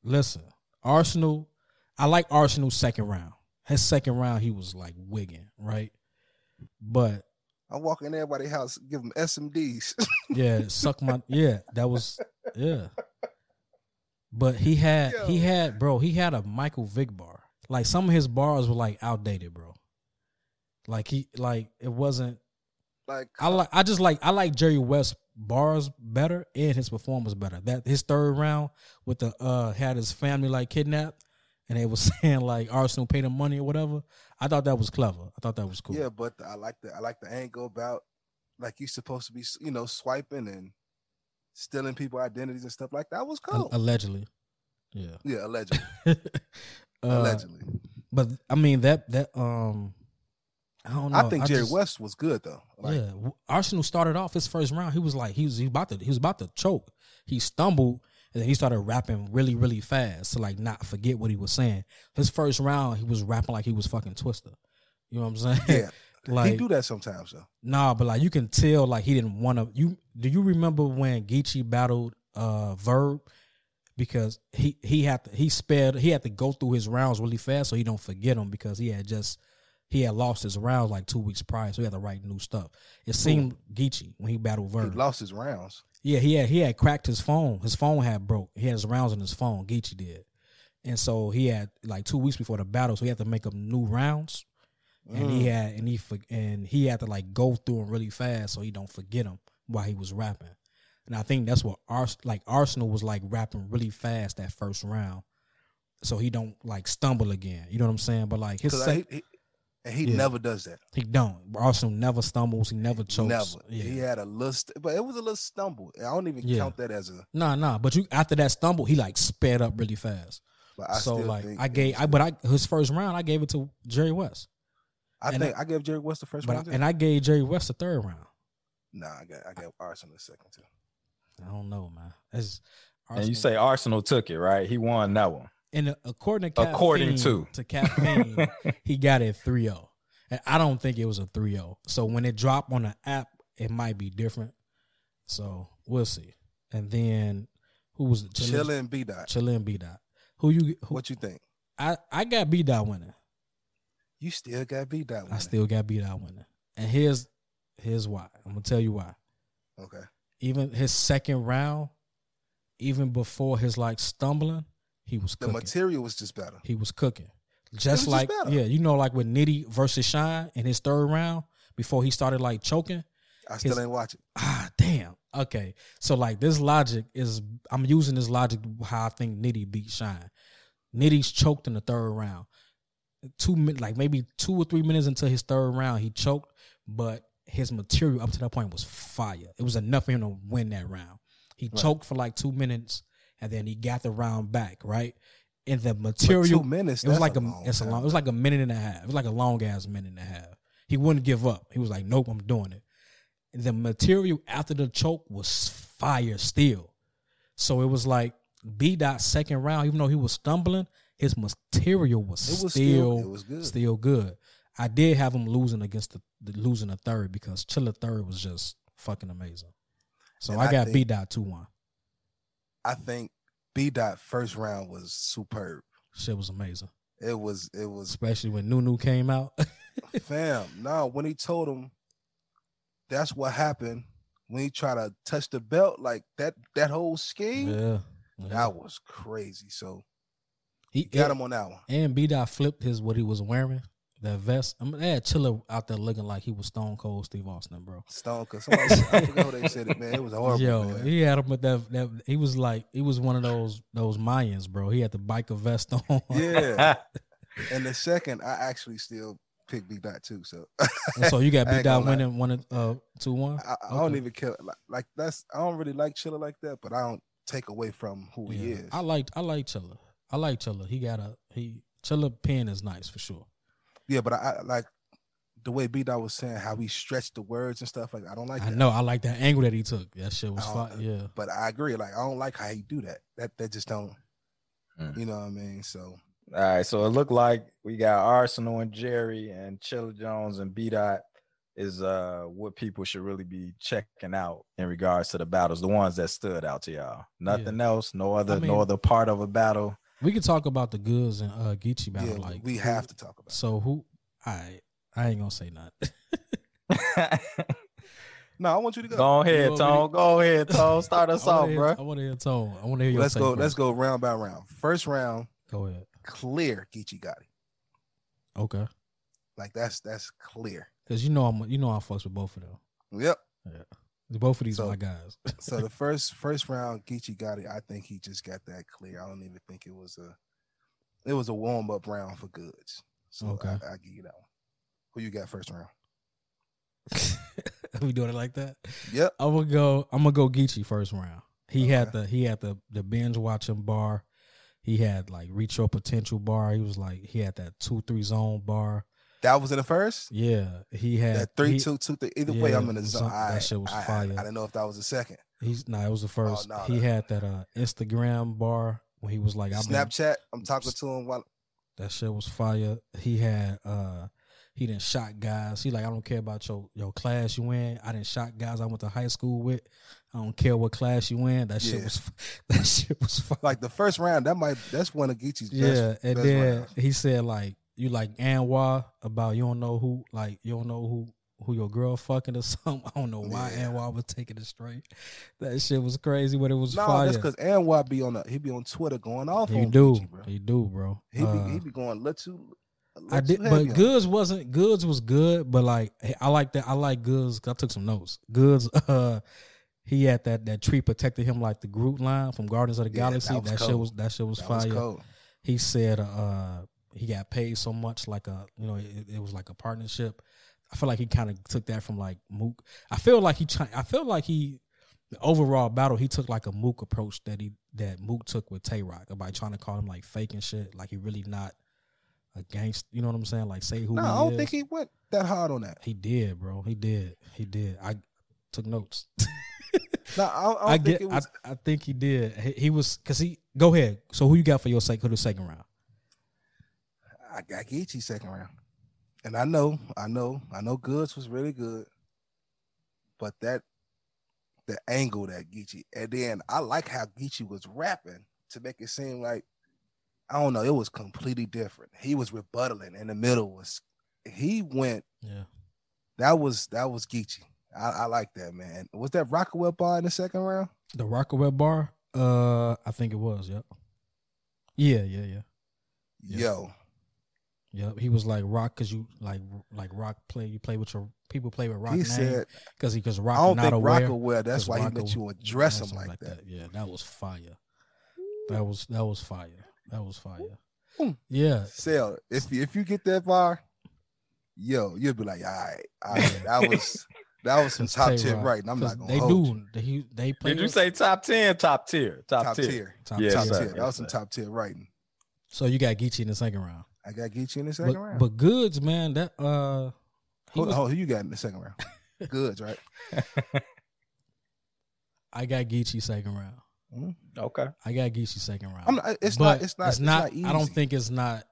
[SPEAKER 2] listen. Arsenal. I like Arsenal's second round. His second round, he was like wigging, right? But
[SPEAKER 3] I walk in everybody's house, give them SMDs.
[SPEAKER 2] yeah, suck my yeah. That was yeah. But he had he had bro. He had a Michael Vick bar. Like some of his bars were like outdated, bro. Like he like it wasn't.
[SPEAKER 3] like
[SPEAKER 2] I like I just like I like Jerry West bars better and his performance better. That his third round with the uh had his family like kidnapped and they was saying like Arsenal paid him money or whatever. I thought that was clever. I thought that was cool.
[SPEAKER 3] yeah, but I like the I like the angle about like you're supposed to be, you know, swiping and stealing people identities and stuff like that. That was cool.
[SPEAKER 2] allegedly. Yeah.
[SPEAKER 3] yeah, allegedly,
[SPEAKER 2] Uh,
[SPEAKER 3] allegedly.
[SPEAKER 2] But I mean that that um I don't know.
[SPEAKER 3] I think Jerry
[SPEAKER 2] just-
[SPEAKER 3] West was good though. Like,
[SPEAKER 2] yeah, Arsenal started off his first round. He was like he was he about to he was about to choke. He stumbled and then he started rapping really really fast to like not forget what he was saying. His first round, he was rapping like he was fucking Twista. You know what I'm saying?
[SPEAKER 3] yeah. he do that sometimes though.
[SPEAKER 2] nah, but like you can tell like he didn't want to. You do you remember when Geechee battled uh Verb because he he had to he sped he had to go through his rounds really fast so he don't forget them because he had just he had lost his rounds like two weeks prior so he had to write new stuff. It seemed Geechee when he battled
[SPEAKER 3] He lost his rounds.
[SPEAKER 2] Yeah, he had he had cracked his phone. His phone had broke. He had his rounds on his phone. Geechee did, and so he had like two weeks before the battle, so he had to make up new rounds, and he
[SPEAKER 3] Mm.
[SPEAKER 2] had and he and he had to like go through them really fast so he don't forget them while he was rapping. And I think that's what Ars like Arsenal was like rapping really fast that first round, so he don't like stumble again. You know what I'm saying? But like his sec-
[SPEAKER 3] he, he, and he
[SPEAKER 2] Yeah.
[SPEAKER 3] never does that.
[SPEAKER 2] he don't. Arsenal never stumbles. He never chokes.
[SPEAKER 3] Never.
[SPEAKER 2] Yeah.
[SPEAKER 3] He had a little, st- but it was a little stumble. I don't even
[SPEAKER 2] Yeah.
[SPEAKER 3] count that as a.
[SPEAKER 2] Nah, nah. But you after that stumble, he like sped up really fast.
[SPEAKER 3] But I
[SPEAKER 2] so
[SPEAKER 3] still
[SPEAKER 2] like
[SPEAKER 3] think
[SPEAKER 2] I gave, I but I his first round I gave it to Jerry West,
[SPEAKER 3] I
[SPEAKER 2] and
[SPEAKER 3] think I, gave Jerry West the first
[SPEAKER 2] but I,
[SPEAKER 3] round.
[SPEAKER 2] and I gave Jerry West the third round.
[SPEAKER 3] nah, I got I got Arsenal the second too.
[SPEAKER 2] I don't know, man. It's
[SPEAKER 4] And you say Arsenal took it, right? He won that one.
[SPEAKER 2] And uh, according to
[SPEAKER 4] According
[SPEAKER 2] Caffeine-
[SPEAKER 4] to.
[SPEAKER 2] to caffeine, he got it 3-0. and I don't think it was a 3-0. So when it dropped on the app, it might be different. So we'll see. And then who was it?
[SPEAKER 3] Chilla and B dot.
[SPEAKER 2] Chilla and B dot. Who you? Who,
[SPEAKER 3] What you think?
[SPEAKER 2] I I got B dot winning.
[SPEAKER 3] You still got B dot.
[SPEAKER 2] I still got B dot winning. And here's here's why. I'm gonna tell you why.
[SPEAKER 3] okay.
[SPEAKER 2] Even his second round, even before his like stumbling, he was
[SPEAKER 3] The material was just better.
[SPEAKER 2] he was cooking. Just
[SPEAKER 3] just
[SPEAKER 2] like
[SPEAKER 3] better.
[SPEAKER 2] yeah, you know, like with Nitty versus Shine in his third round before he started like choking.
[SPEAKER 3] I still
[SPEAKER 2] His-
[SPEAKER 3] ain't watching.
[SPEAKER 2] Ah, damn. Okay, so like this logic is I'm using this logic how I think Nitty beat Shine. Nitty's choked in the third round. Two min, like maybe two or three minutes into his third round, he choked, but his material up to that point was fire. It was enough for him to win that round. He
[SPEAKER 3] Right.
[SPEAKER 2] choked for like two minutes, and then he got the round back. Right, and the material
[SPEAKER 3] minutes.
[SPEAKER 2] it was like a,
[SPEAKER 3] long
[SPEAKER 2] it's a long it was like a minute and a half. It was like a long ass minute and a half. He wouldn't give up. He was like, "Nope, I'm doing it." And the material after the choke was fire still. So it was like B dot second round, even though he was stumbling, his material was,
[SPEAKER 3] was
[SPEAKER 2] still
[SPEAKER 3] still it was good.
[SPEAKER 2] still good. I did have him losing against the, the losing the third because Chilla third was just fucking amazing. So
[SPEAKER 3] And
[SPEAKER 2] I
[SPEAKER 3] I
[SPEAKER 2] got B dot two one.
[SPEAKER 3] I think B dot first round was superb.
[SPEAKER 2] Shit was amazing,
[SPEAKER 3] It was it was
[SPEAKER 2] especially when Nunu came out.
[SPEAKER 3] fam. No, when he told him that's what happened when he tried to touch the belt, like that that whole scheme,
[SPEAKER 2] yeah, yeah.
[SPEAKER 3] that was crazy. So
[SPEAKER 2] he
[SPEAKER 3] got him on that one.
[SPEAKER 2] And B Dot flipped his what he was wearing, that vest. I mean, they had Chilla out there looking like he was Stone Cold Steve Austin, bro.
[SPEAKER 3] Stone, somebody I forgot who they said it, man. It was horrible.
[SPEAKER 2] Yo,
[SPEAKER 3] man.
[SPEAKER 2] he had him with that, that. He was like, he was one of those those Mayans, bro. He had the biker vest on.
[SPEAKER 3] yeah. and the second, I actually still pick B dot too. So
[SPEAKER 2] so you got
[SPEAKER 3] I
[SPEAKER 2] B
[SPEAKER 3] ain't
[SPEAKER 2] Dot winning one, uh, two one.
[SPEAKER 3] I, I don't even care. Like, like that's I don't really like Chilla like that, but I don't take away from who he is.
[SPEAKER 2] I like, I like Chilla. I like Chilla. He got a he. Chilla pen is nice for sure.
[SPEAKER 3] Yeah, but I, I like the way B Dot was saying how he stretched the words and stuff. Like I don't like
[SPEAKER 2] I
[SPEAKER 3] that.
[SPEAKER 2] know. I like that angle that he took. That shit was fun. Yeah.
[SPEAKER 3] But I agree. Like I don't like how he do that. That that just don't.
[SPEAKER 4] Mm.
[SPEAKER 3] You know what I mean? So
[SPEAKER 4] All right, so it looked like we got Arsenal and Jerry and Chilla Jones and B Dot is uh what people should really be checking out in regards to the battles, the ones that stood out to y'all. Nothing else, no other,
[SPEAKER 2] mean-
[SPEAKER 4] no other part of a battle.
[SPEAKER 2] We could talk about the Goodz and uh Geechee battle.
[SPEAKER 3] yeah,
[SPEAKER 2] like
[SPEAKER 3] we have to talk about. It.
[SPEAKER 2] So who? I I ain't gonna say nothing.
[SPEAKER 3] No, I want you to go.
[SPEAKER 4] Go ahead,
[SPEAKER 2] want
[SPEAKER 4] Tone. Go ahead, Tone. Start us off,
[SPEAKER 2] hear-
[SPEAKER 4] bro.
[SPEAKER 2] I want to hear tone. I want to hear your
[SPEAKER 3] let's
[SPEAKER 2] take
[SPEAKER 3] go.
[SPEAKER 2] first.
[SPEAKER 3] Let's go round by round. First round,
[SPEAKER 2] Go ahead.
[SPEAKER 3] clear Geechee Gotti.
[SPEAKER 2] Okay.
[SPEAKER 3] Like that's that's clear.
[SPEAKER 2] Because you know I'm you know I fucks with both of them.
[SPEAKER 3] Yep.
[SPEAKER 2] Both of these
[SPEAKER 3] So-
[SPEAKER 2] are my guys.
[SPEAKER 3] So the first first round, Geechee it. I think he just got that clear. I don't even think it was a it was a warm up round for Goodz. So
[SPEAKER 2] Okay.
[SPEAKER 3] I, I give you that one. Who you got first round?
[SPEAKER 2] we doing it like that.
[SPEAKER 3] Yep.
[SPEAKER 2] I'm gonna go. I'm gonna go Geechee first round. He had the he had the the binge watching bar. He had like reach your potential bar. He was like he had that two three zone bar.
[SPEAKER 3] That was in the first.
[SPEAKER 2] Yeah, he had
[SPEAKER 3] That three
[SPEAKER 2] he-
[SPEAKER 3] two two three. Either way, I'm in the
[SPEAKER 2] some-
[SPEAKER 3] zone.
[SPEAKER 2] that
[SPEAKER 3] I,
[SPEAKER 2] shit was
[SPEAKER 3] I,
[SPEAKER 2] fire.
[SPEAKER 3] I, didn't know if that was the second.
[SPEAKER 2] He's no, it was the first.
[SPEAKER 3] no,
[SPEAKER 2] he
[SPEAKER 3] that-
[SPEAKER 2] had that uh Instagram bar when he was like, been,
[SPEAKER 3] Snapchat. I'm talking to him while
[SPEAKER 2] That shit was fire. He had uh he didn't shot guys. He like, I don't care about your your class you in. I didn't shot guys I went to high school with. I don't care what class you in. That shit was that shit was fire.
[SPEAKER 3] like the first round. That might that's one of Geechee's
[SPEAKER 2] yeah,
[SPEAKER 3] best.
[SPEAKER 2] and
[SPEAKER 3] best
[SPEAKER 2] then he said like you like Anwar about you don't know who like you don't know who who your girl fucking or something. I don't know why
[SPEAKER 3] Yeah.
[SPEAKER 2] Anwar was taking it straight. That shit was crazy, but it was
[SPEAKER 3] No,
[SPEAKER 2] fire.
[SPEAKER 3] that's because Anwar be on the he be on Twitter going off
[SPEAKER 2] he
[SPEAKER 3] on
[SPEAKER 2] do,
[SPEAKER 3] Geechee, bro.
[SPEAKER 2] he do, bro.
[SPEAKER 3] He be
[SPEAKER 2] Uh,
[SPEAKER 3] he be going let you.
[SPEAKER 2] I did, but Goodz wasn't Goodz was good, but like I like that. I like Goodz. I took some notes. Goodz, uh, he had that that tree protected him like the Groot line from Guardians of the
[SPEAKER 3] Yeah, that
[SPEAKER 2] Galaxy.
[SPEAKER 3] was
[SPEAKER 2] That, shit was that shit was
[SPEAKER 3] That
[SPEAKER 2] fire.
[SPEAKER 3] was cold.
[SPEAKER 2] He said, uh, he got paid so much, like a you know, it, it was like a partnership. I feel like he kind of took that from like Mook. I feel like he. I feel like he. the overall battle, he took like a Mook approach that he that Mook took with Tay Rock about trying to call him like fake and shit. Like he really not against. You know what I'm saying? Like say who
[SPEAKER 3] No, I don't
[SPEAKER 2] is.
[SPEAKER 3] think he went that hard on that.
[SPEAKER 2] He did, bro. He did. He did. I took notes.
[SPEAKER 3] No, I don't, I
[SPEAKER 2] get.
[SPEAKER 3] it was.
[SPEAKER 2] I, I think he did. He, he was because he. Go ahead. So who you got for your sake for the second round?
[SPEAKER 3] I got Geechee second round. And I know, I know, I know Goodz was really good. But that the angle that Geechee, and then I like how Geechee was rapping to make it seem like I don't know, it was completely different. He was rebuttaling in the middle was he went
[SPEAKER 2] Yeah.
[SPEAKER 3] that was that was Geechee. I, I like that man. Was that Rockaway bar in the second round?
[SPEAKER 2] The Rockaway bar. Uh, I think it was. Yep. Yeah. Yeah. Yeah. Yeah.
[SPEAKER 3] Yo,
[SPEAKER 2] Yep. He was like rock because you like like rock play. You play with your people play with rock
[SPEAKER 3] he
[SPEAKER 2] name
[SPEAKER 3] said
[SPEAKER 2] because he because rock
[SPEAKER 3] I don't
[SPEAKER 2] not
[SPEAKER 3] think
[SPEAKER 2] aware.
[SPEAKER 3] Rockaway, that's
[SPEAKER 2] 'cause
[SPEAKER 3] why he
[SPEAKER 2] Rock
[SPEAKER 3] let you address him
[SPEAKER 2] something
[SPEAKER 3] like that.
[SPEAKER 2] Yeah, that was fire. That was that was fire. That was fire.
[SPEAKER 3] Ooh.
[SPEAKER 2] Yeah.
[SPEAKER 3] Sell if you, if you get that far, yo, you'll be like, all right, all right that was that was some top
[SPEAKER 2] Tay
[SPEAKER 3] tier
[SPEAKER 2] Rock,
[SPEAKER 3] right. I'm not gonna
[SPEAKER 2] They
[SPEAKER 3] hold
[SPEAKER 2] do.
[SPEAKER 3] you.
[SPEAKER 2] They they play.
[SPEAKER 4] Did you say top ten? Top tier. Top,
[SPEAKER 3] top
[SPEAKER 4] tier.
[SPEAKER 3] tier,
[SPEAKER 2] top
[SPEAKER 4] Yes,
[SPEAKER 3] top
[SPEAKER 2] tier?
[SPEAKER 4] sir.
[SPEAKER 3] tier. That was
[SPEAKER 4] Yes,
[SPEAKER 3] some top tier writing.
[SPEAKER 2] So you got Geechee in the second round.
[SPEAKER 3] I got Geechee in the second
[SPEAKER 2] But,
[SPEAKER 3] round.
[SPEAKER 2] but Goodz, man. That uh, he
[SPEAKER 3] Who,
[SPEAKER 2] was-
[SPEAKER 3] oh, who you got in the second round? Goodz, right?
[SPEAKER 2] I got Geechee second round.
[SPEAKER 3] Mhm.
[SPEAKER 4] Okay.
[SPEAKER 2] I got Geechee second round.
[SPEAKER 3] I'm not, it's not. It's not. It's not. easy.
[SPEAKER 2] I don't think it's not.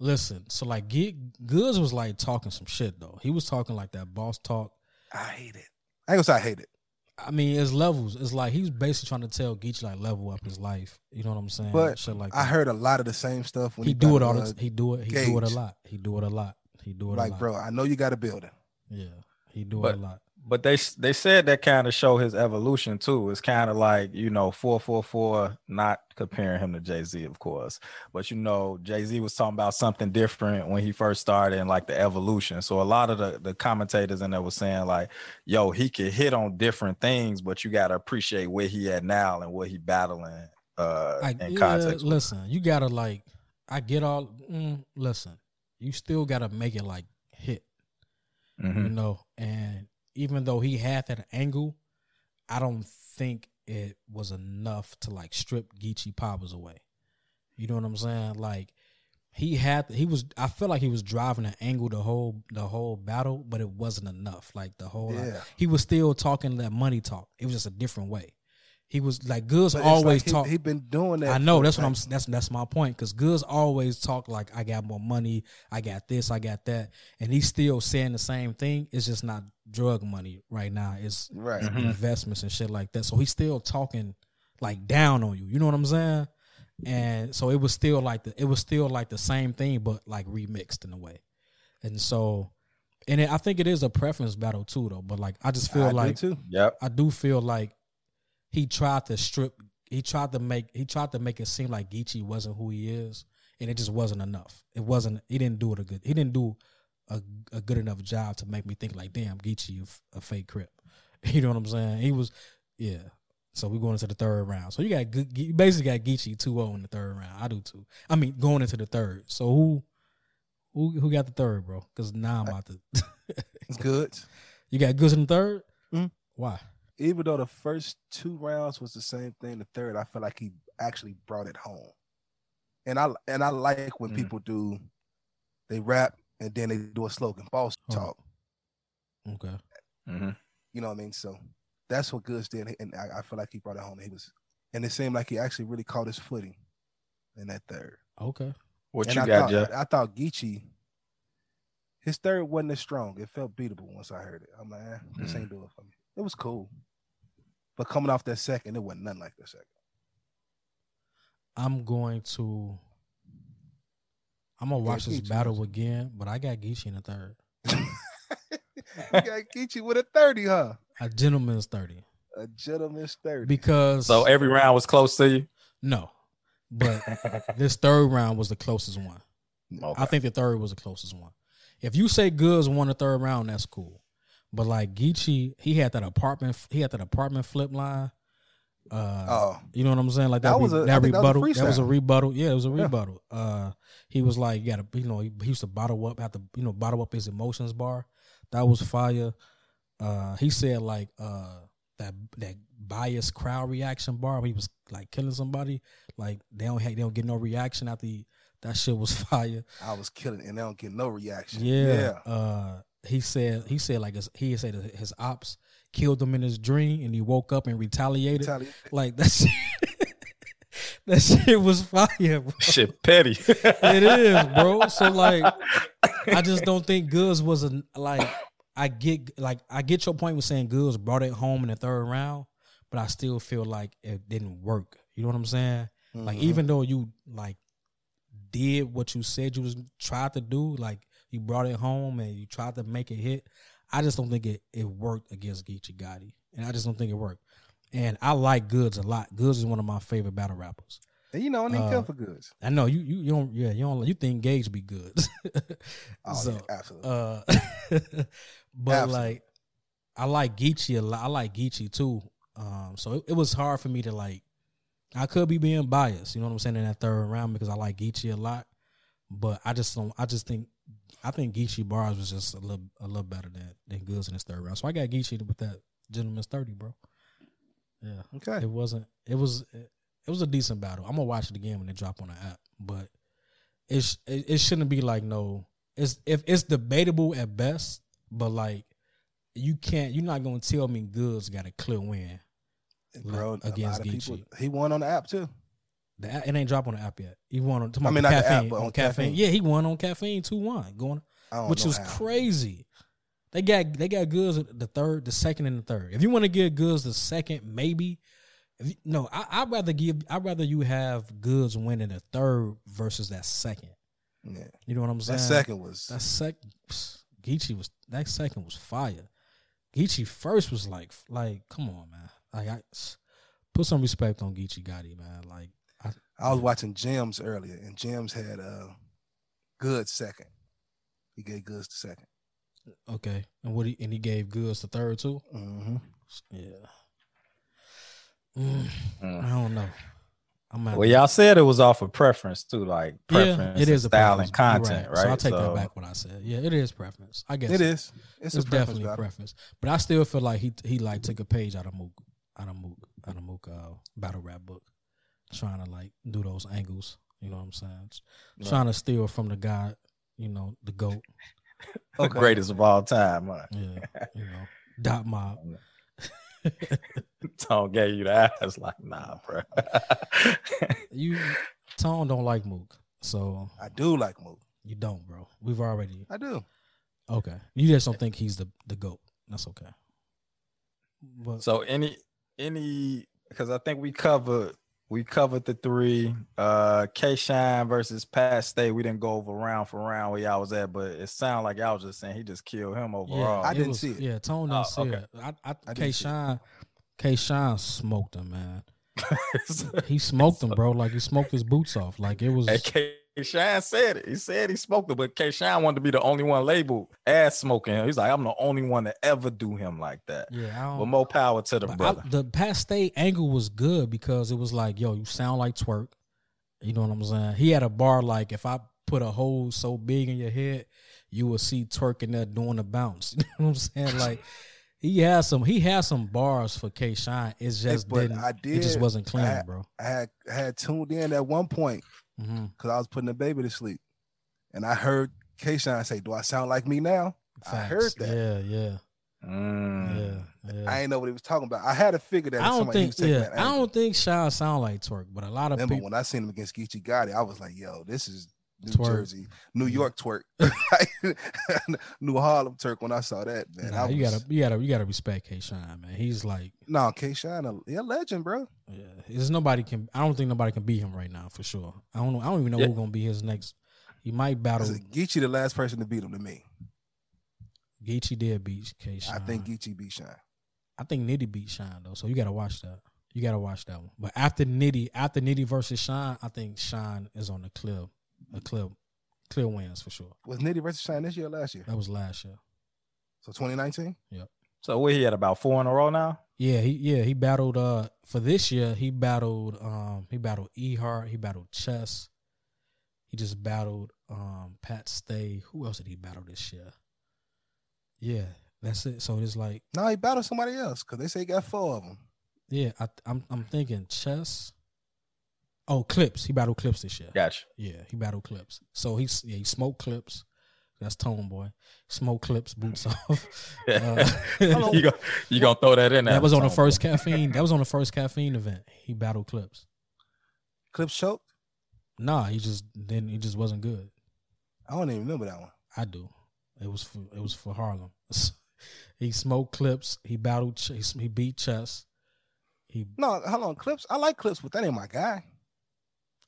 [SPEAKER 2] Listen, so like Ge- Goodz was like talking some shit though. He was talking like that boss talk.
[SPEAKER 3] I hate it. I ain't gonna say I hate it,
[SPEAKER 2] I mean, it's levels. It's like he's basically trying to tell Geechee like level up his life. You know what I'm saying?
[SPEAKER 3] But
[SPEAKER 2] shit like
[SPEAKER 3] I
[SPEAKER 2] that.
[SPEAKER 3] heard a lot of the same stuff when
[SPEAKER 2] he do it all. The, he do it. He do it a lot. He do it a lot. He do
[SPEAKER 3] uh,
[SPEAKER 2] it a
[SPEAKER 3] Like, bro, I know you got a building.
[SPEAKER 2] Yeah, he do
[SPEAKER 4] But-
[SPEAKER 2] it a lot.
[SPEAKER 4] But they they said that kind of show his evolution too. It's kind of like you know four four four. Not comparing him to Jay Z, of course, but you know Jay Z was talking about something different when he first started and like the evolution. So a lot of the the commentators in there was saying like, "Yo, he could hit on different things, but you got to appreciate where he at now and what he battling uh
[SPEAKER 2] Like,
[SPEAKER 4] in
[SPEAKER 2] yeah,
[SPEAKER 4] context." with.
[SPEAKER 2] listen, you gotta like. I get all. Mm, listen, you still gotta make it like hit.
[SPEAKER 4] Mhm.
[SPEAKER 2] you know. And even though he had that angle, I don't think it was enough to like strip Geechee Powers away. You know what I'm saying? Like he had, he was. I feel like he was driving an angle the whole the whole battle, but it wasn't enough. Like the whole, like, he was still talking that money talk. It was just a different way. He was like
[SPEAKER 3] Goodz
[SPEAKER 2] always
[SPEAKER 3] like he,
[SPEAKER 2] talk.
[SPEAKER 3] He been doing that.
[SPEAKER 2] I know that's what I'm. That's that's my point. Because Goodz always talk like I got more money, I got this, I got that, and he's still saying the same thing. It's just not drug money right now. It's
[SPEAKER 3] Right.
[SPEAKER 4] Mhm.
[SPEAKER 2] investments and shit like that. So he's still talking like down on you. You know what I'm saying? And so it was still like the it was still like the same thing, but like remixed in a way. And so, and it, I think it is a preference battle too, though. But like I just feel
[SPEAKER 3] I do
[SPEAKER 2] like
[SPEAKER 3] too.
[SPEAKER 4] Yep.
[SPEAKER 2] I do feel like he tried to strip. He tried to make. He tried to make it seem like Geechee wasn't who he is, and it just wasn't enough. It wasn't. He didn't do it a good. He didn't do a, a good enough job to make me think like, damn, Geechee a fake crip. You know what I'm saying? He was, yeah. So we going into the third round. So you got good- you basically got Geechee 2-0 in the third round. I do too. I mean, going into the third. So who, who, who got the third, bro? Because now I'm about to.
[SPEAKER 3] It's good.
[SPEAKER 2] you got Goodz in the 3rd
[SPEAKER 3] Mhm.
[SPEAKER 2] Why?
[SPEAKER 3] Even though the first two rounds was the same thing, the third I feel like he actually brought it home. And I and I like when
[SPEAKER 4] Mhm.
[SPEAKER 3] people do they rap and then they do a slogan, boss
[SPEAKER 2] Hold
[SPEAKER 3] talk.
[SPEAKER 2] Okay.
[SPEAKER 4] hmm
[SPEAKER 3] You know what I mean? So that's what Goodz did, and I, I feel like he brought it home. He was, and it seemed like he actually really caught his footing in that third.
[SPEAKER 2] Okay.
[SPEAKER 4] What
[SPEAKER 3] and
[SPEAKER 4] you
[SPEAKER 3] I
[SPEAKER 4] got,
[SPEAKER 3] thought,
[SPEAKER 4] Jeff?
[SPEAKER 3] I, I thought Geechee, his third wasn't as strong. It felt beatable once I heard it. I'm like, eh, this
[SPEAKER 4] Mhm.
[SPEAKER 3] ain't doing it for me. It was cool, but coming off that second, it wasn't nothing like the second.
[SPEAKER 2] I'm going to. I'm gonna watch this battle
[SPEAKER 3] was-
[SPEAKER 2] again, but I got Geechee in the third.
[SPEAKER 3] you got Geechee with a thirty, huh?
[SPEAKER 2] A gentleman's thirty
[SPEAKER 3] A gentleman's thirty.
[SPEAKER 2] because
[SPEAKER 4] So every round was close to you.
[SPEAKER 2] no, but this third round was the closest one.
[SPEAKER 4] Okay.
[SPEAKER 2] I think the third was the closest one. If you say Goodz won the third round, that's cool. But like Geechee, he had that apartment. He had that apartment flip line. Uh,
[SPEAKER 3] oh,
[SPEAKER 2] You know what I'm saying? Like that,
[SPEAKER 3] That was a-
[SPEAKER 2] that
[SPEAKER 3] think that was
[SPEAKER 2] rebuttal. That was a rebuttal. Yeah, it was a
[SPEAKER 3] Yeah.
[SPEAKER 2] rebuttal. Uh, he was like, you gotta, you know, he, he used to bottle up, have to, you know, bottle up his emotions bar. That was fire. Uh, he said like, uh, that that biased crowd reaction bar. Where he was like killing somebody. Like they don't have, they don't get no reaction after he, that shit was fire.
[SPEAKER 3] I was killing, and they don't get no reaction.
[SPEAKER 2] Yeah. Uh, he said he said like his, he said his ops killed him in his dream, and he woke up and retaliated.
[SPEAKER 3] Retaliate.
[SPEAKER 2] Like that shit, that shit was fire. Bro.
[SPEAKER 4] Shit, petty.
[SPEAKER 2] It is, bro. So like, I just don't think Goodz was a like. I get like I get your point with saying Goodz brought it home in the third round, but I still feel like it didn't work. You know what I'm saying? Like
[SPEAKER 3] Mhm.
[SPEAKER 2] even though you like did what you said you was tried to do, like you brought it home and you tried to make it hit, I just don't think it it worked against Geechee Gotti, and I just don't think it worked. And I like Goodz a lot. Goodz is one of my favorite battle rappers.
[SPEAKER 3] you know, I need
[SPEAKER 2] uh,
[SPEAKER 3] for Goodz.
[SPEAKER 2] I know you you, you don't yeah you don't you think Gage be good.
[SPEAKER 3] Oh,
[SPEAKER 2] so,
[SPEAKER 3] yeah, absolutely.
[SPEAKER 2] uh, but
[SPEAKER 3] Absolutely.
[SPEAKER 2] like I like Geechee a lot. I like Geechee too. Um, so it, it was hard for me to like. I could be being biased, you know what I'm saying, in that third round because I like Geechee a lot. But I just don't. I just think. I think Geechee bars was just a little a little better than than Goodz in his third round. So I got Geechee with that gentleman's thirty, bro. Yeah.
[SPEAKER 3] okay.
[SPEAKER 2] It wasn't. It was. It was a decent battle. I'm gonna watch it again when it drop on the app, but it's it, it shouldn't be like no. It's if it's debatable at best, but like you can't. You're not gonna tell me Goodz got a clear win.
[SPEAKER 3] Bro,
[SPEAKER 2] against
[SPEAKER 3] of people. He won on the app too.
[SPEAKER 2] The app, it ain't drop on the app yet. He won on.
[SPEAKER 3] I mean, not the app,
[SPEAKER 2] caffeine.
[SPEAKER 3] but
[SPEAKER 2] on,
[SPEAKER 3] on
[SPEAKER 2] caffeine.
[SPEAKER 3] caffeine.
[SPEAKER 2] Yeah, he won on caffeine two one going, which was
[SPEAKER 3] how.
[SPEAKER 2] crazy. They got they got Goodz the third, the second, and the third. If you want to give Goodz the second, maybe. You, no, I, I'd rather give. I'd rather you have Goodz winning the third versus that second.
[SPEAKER 3] Yeah.
[SPEAKER 2] You know what I'm saying?
[SPEAKER 3] That second was
[SPEAKER 2] That second, Geechee was that second was fire. Geechee first was like, like, come on, man. Like, I put some respect on Geechee Gotti, man. Like, I,
[SPEAKER 3] I was watching Gems earlier, and Gems had a good second. He gave Goodz the second.
[SPEAKER 2] okay, and what he and he gave Goodz the third too.
[SPEAKER 3] Mm-hmm.
[SPEAKER 2] Yeah. Mm,
[SPEAKER 4] Mm.
[SPEAKER 2] I don't know. I'm at
[SPEAKER 4] Well, y'all said it was off of preference too, like
[SPEAKER 2] yeah,
[SPEAKER 4] preference,
[SPEAKER 2] it is a
[SPEAKER 4] style
[SPEAKER 2] preference.
[SPEAKER 4] and content, right?
[SPEAKER 2] So I'll take
[SPEAKER 4] So-
[SPEAKER 2] that back. What I said. Yeah, it is preference. I guess
[SPEAKER 3] It is.
[SPEAKER 2] It's,
[SPEAKER 3] It's, a preference
[SPEAKER 2] definitely a
[SPEAKER 3] battle.
[SPEAKER 2] preference, but I still feel like he he like took a page out of Mook, out of Mook, out of Mook uh, battle rap book, trying to like do those angles. You know what I'm saying?
[SPEAKER 4] Right.
[SPEAKER 2] Trying to steal from the guy, you know, the goat.
[SPEAKER 4] the
[SPEAKER 3] Okay.
[SPEAKER 4] greatest of all time. Huh?
[SPEAKER 2] Yeah, you know, dot mob.
[SPEAKER 4] Tone gave you the ass like, nah, bro.
[SPEAKER 2] You Tone don't like Mook, so
[SPEAKER 3] I do like Mook.
[SPEAKER 2] you don't, bro. We've already
[SPEAKER 3] I do.
[SPEAKER 2] okay. You just don't think he's the the goat. That's okay. But
[SPEAKER 4] so any any because I think we covered we covered the three. Uh K Shine versus Pat Stay. We didn't go over round for round where y'all was at, but it sounded like y'all was just saying he just killed him overall.
[SPEAKER 3] Yeah,
[SPEAKER 2] I
[SPEAKER 3] didn't
[SPEAKER 2] was-
[SPEAKER 3] see it.
[SPEAKER 2] Yeah, Tone didn't
[SPEAKER 4] Oh,
[SPEAKER 2] see
[SPEAKER 4] okay.
[SPEAKER 2] it. I, I,
[SPEAKER 3] I
[SPEAKER 2] K
[SPEAKER 3] didn't see it.
[SPEAKER 2] Shine, K Shine smoked him, man. He smoked him, bro. Like he smoked his boots off. Like it was.
[SPEAKER 4] And K Shine said it. He said he smoked it, but K Shine wanted to be the only one labeled as smoking him. He's like, I'm the only one to ever do him like that.
[SPEAKER 2] Yeah, I don't.
[SPEAKER 4] But more power to the
[SPEAKER 2] but I-
[SPEAKER 4] brother.
[SPEAKER 2] the Pat Stay angle was good because it was like, yo, you sound like twerk. You know what I'm saying? He had a bar like, if I put a hole so big in your head, you will see twerk in there doing the bounce. You know what I'm saying? Like he has some, he has some bars for K Shine. It's just
[SPEAKER 3] but
[SPEAKER 2] didn't.
[SPEAKER 3] I
[SPEAKER 2] It just wasn't clean,
[SPEAKER 3] I-
[SPEAKER 2] bro.
[SPEAKER 3] I had I had tuned in at one point because I was putting the baby to sleep, and I heard K Shine say, "Do I sound like me now?" I heard that.
[SPEAKER 2] Yeah, yeah,
[SPEAKER 4] Mm.
[SPEAKER 2] yeah, yeah.
[SPEAKER 3] I ain't know what he was talking about. I had to figure that.
[SPEAKER 2] I don't
[SPEAKER 3] somebody
[SPEAKER 2] think. Yeah, I don't think Sean sound like twerk, but a lot of
[SPEAKER 3] Remember
[SPEAKER 2] people.
[SPEAKER 3] when I seen him against Geechee Gotti, I was like, "Yo, this is New
[SPEAKER 2] Twerk.
[SPEAKER 3] Jersey, New. York twerk, New Harlem twerk." When I saw that, man,
[SPEAKER 2] Nah,
[SPEAKER 3] was,
[SPEAKER 2] you gotta, you gotta, you gotta respect K. Shine, man. He's like,
[SPEAKER 3] no K Shine, a yeah, legend, bro.
[SPEAKER 2] yeah. There's nobody can. I don't think nobody can beat him right now for sure. I don't know. I don't even know
[SPEAKER 4] Yeah.
[SPEAKER 2] who's gonna be his next. He might battle.
[SPEAKER 3] Listen, Geechee, the last person to beat him to me.
[SPEAKER 2] Geechee did beat K. Shine.
[SPEAKER 3] I think Geechee beat Shine.
[SPEAKER 2] I think Nitty beat Shine though, so you gotta watch that. You gotta watch that one. But after Nitty, after Nitty versus Shine, I think Shine is on the clear, a clear, clear wins for sure.
[SPEAKER 3] Was Nitty versus Shine this year or last year?
[SPEAKER 2] That was last year.
[SPEAKER 3] So 2019. Yep.
[SPEAKER 4] So we he at about four in a row now.
[SPEAKER 2] Yeah, he yeah he battled uh for this year he battled um he battled Ehart he battled Chess, he just battled um Pat Stay. Who else did he battle this year? Yeah, That's it. So it's like,
[SPEAKER 3] No, he battled somebody else because they say he got four of them.
[SPEAKER 2] yeah, I, I'm I'm thinking chess. Oh, clips. He battled clips this year.
[SPEAKER 4] Gotcha.
[SPEAKER 2] Yeah, he battled clips. So he's yeah, he smoked clips. That's Tone Boy. Smoke clips, boots off. Uh,
[SPEAKER 4] you go, you gonna throw that in there?
[SPEAKER 2] that was on the
[SPEAKER 4] Tom.
[SPEAKER 2] first caffeine. That was on the first caffeine event. He battled clips.
[SPEAKER 3] Clips choked.
[SPEAKER 2] Nah, he just then he just wasn't good.
[SPEAKER 3] I don't even remember that one.
[SPEAKER 2] I do. It was for it was for Harlem. he smoked clips. He battled. Ch- He, he beat chess. He
[SPEAKER 3] No, hold on. Clips. I like clips, but that ain't my guy.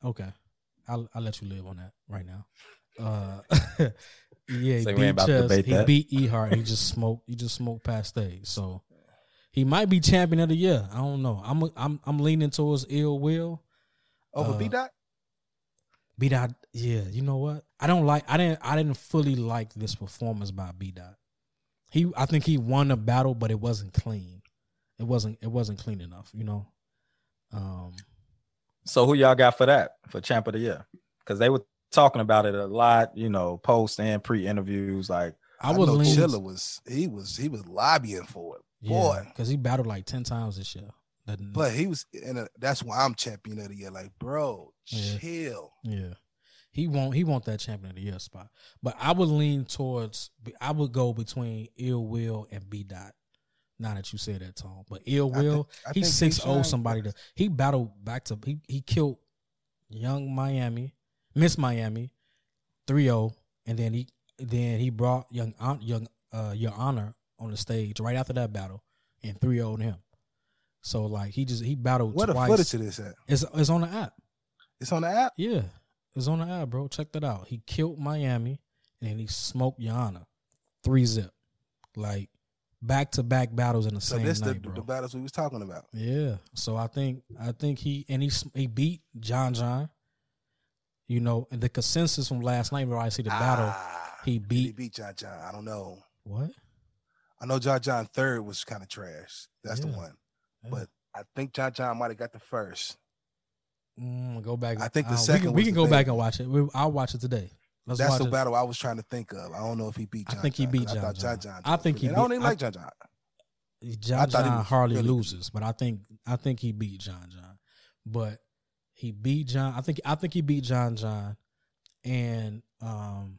[SPEAKER 2] Okay. I'll I'll let you live on that right now. Uh, yeah, he beat
[SPEAKER 4] ain't about to
[SPEAKER 2] chess. He
[SPEAKER 4] that.
[SPEAKER 2] beat Ehart. He just smoked. He just smoked Pat Stay. So he might be champion of the year. I don't know. I'm I'm I'm leaning towards Ill Will.
[SPEAKER 3] Over
[SPEAKER 2] Uh,
[SPEAKER 3] B dot.
[SPEAKER 2] B dot, yeah, you know what? I don't like. I didn't. I didn't fully like this performance by B dot. He, I think he won a battle, but it wasn't clean. It wasn't. It wasn't clean enough. You know. Um.
[SPEAKER 4] So who y'all got for that for champ of the year? Because they were talking about it a lot, you know, post and pre interviews. Like,
[SPEAKER 2] I was
[SPEAKER 3] know
[SPEAKER 2] leaning.
[SPEAKER 3] Chilla was he was he was lobbying for it,
[SPEAKER 2] yeah,
[SPEAKER 3] boy.
[SPEAKER 2] because he battled like ten times this year. That-
[SPEAKER 3] But he was, and uh, that's why I'm champion of the year. Like, bro,
[SPEAKER 2] Yeah.
[SPEAKER 3] chill.
[SPEAKER 2] Yeah. He won't he want that champion of the year spot. But I would lean towards I would go between Ill Will and B Dot. Now that you say that, Tom. But Ill
[SPEAKER 3] I thi-
[SPEAKER 2] Will,
[SPEAKER 3] I
[SPEAKER 2] he's
[SPEAKER 3] think
[SPEAKER 2] six oh somebody to he battled back to he he killed young Miami, Miss Miami, 3-0, and then he then he brought young young uh your honor on the stage right after that battle and 3-0 him. So like he just he battled
[SPEAKER 3] What the
[SPEAKER 2] twice.
[SPEAKER 3] footage of this at?
[SPEAKER 2] It's it's on the app.
[SPEAKER 3] It's on the app.
[SPEAKER 2] Yeah, it's on the app, bro. Check that out. He killed Miami and then he smoked Yana, three zip, like back to back battles in the
[SPEAKER 3] So
[SPEAKER 2] same
[SPEAKER 3] this the,
[SPEAKER 2] night, bro.
[SPEAKER 3] the battles we was talking about.
[SPEAKER 2] yeah, so I think I think he and he he beat John John. You know, and the consensus from last night, where I see the battle,
[SPEAKER 3] Ah,
[SPEAKER 2] he
[SPEAKER 3] he
[SPEAKER 2] beat
[SPEAKER 3] beat John John. I don't know.
[SPEAKER 2] what?
[SPEAKER 3] I know John John third was kind of trash. That's the
[SPEAKER 2] Yeah.
[SPEAKER 3] one. But I think John John might have got the first.
[SPEAKER 2] Mm, go back.
[SPEAKER 3] I think the
[SPEAKER 2] uh,
[SPEAKER 3] second
[SPEAKER 2] We can, we can
[SPEAKER 3] the
[SPEAKER 2] go back and watch it. We, I'll watch it today. Let's
[SPEAKER 3] That's the
[SPEAKER 2] it.
[SPEAKER 3] battle I was trying to think of. I don't know if he beat
[SPEAKER 2] I
[SPEAKER 3] John
[SPEAKER 2] think he
[SPEAKER 3] John,
[SPEAKER 2] beat
[SPEAKER 3] 'cause I thought
[SPEAKER 2] John
[SPEAKER 3] John
[SPEAKER 2] John.
[SPEAKER 3] John.
[SPEAKER 2] I think he
[SPEAKER 3] and I don't
[SPEAKER 2] beat-
[SPEAKER 3] even
[SPEAKER 2] I-
[SPEAKER 3] like John John.
[SPEAKER 2] John
[SPEAKER 3] he
[SPEAKER 2] John hardly
[SPEAKER 3] really
[SPEAKER 2] loses, but I think I think he beat John John. But he beat John. I think I think he beat John John, and um,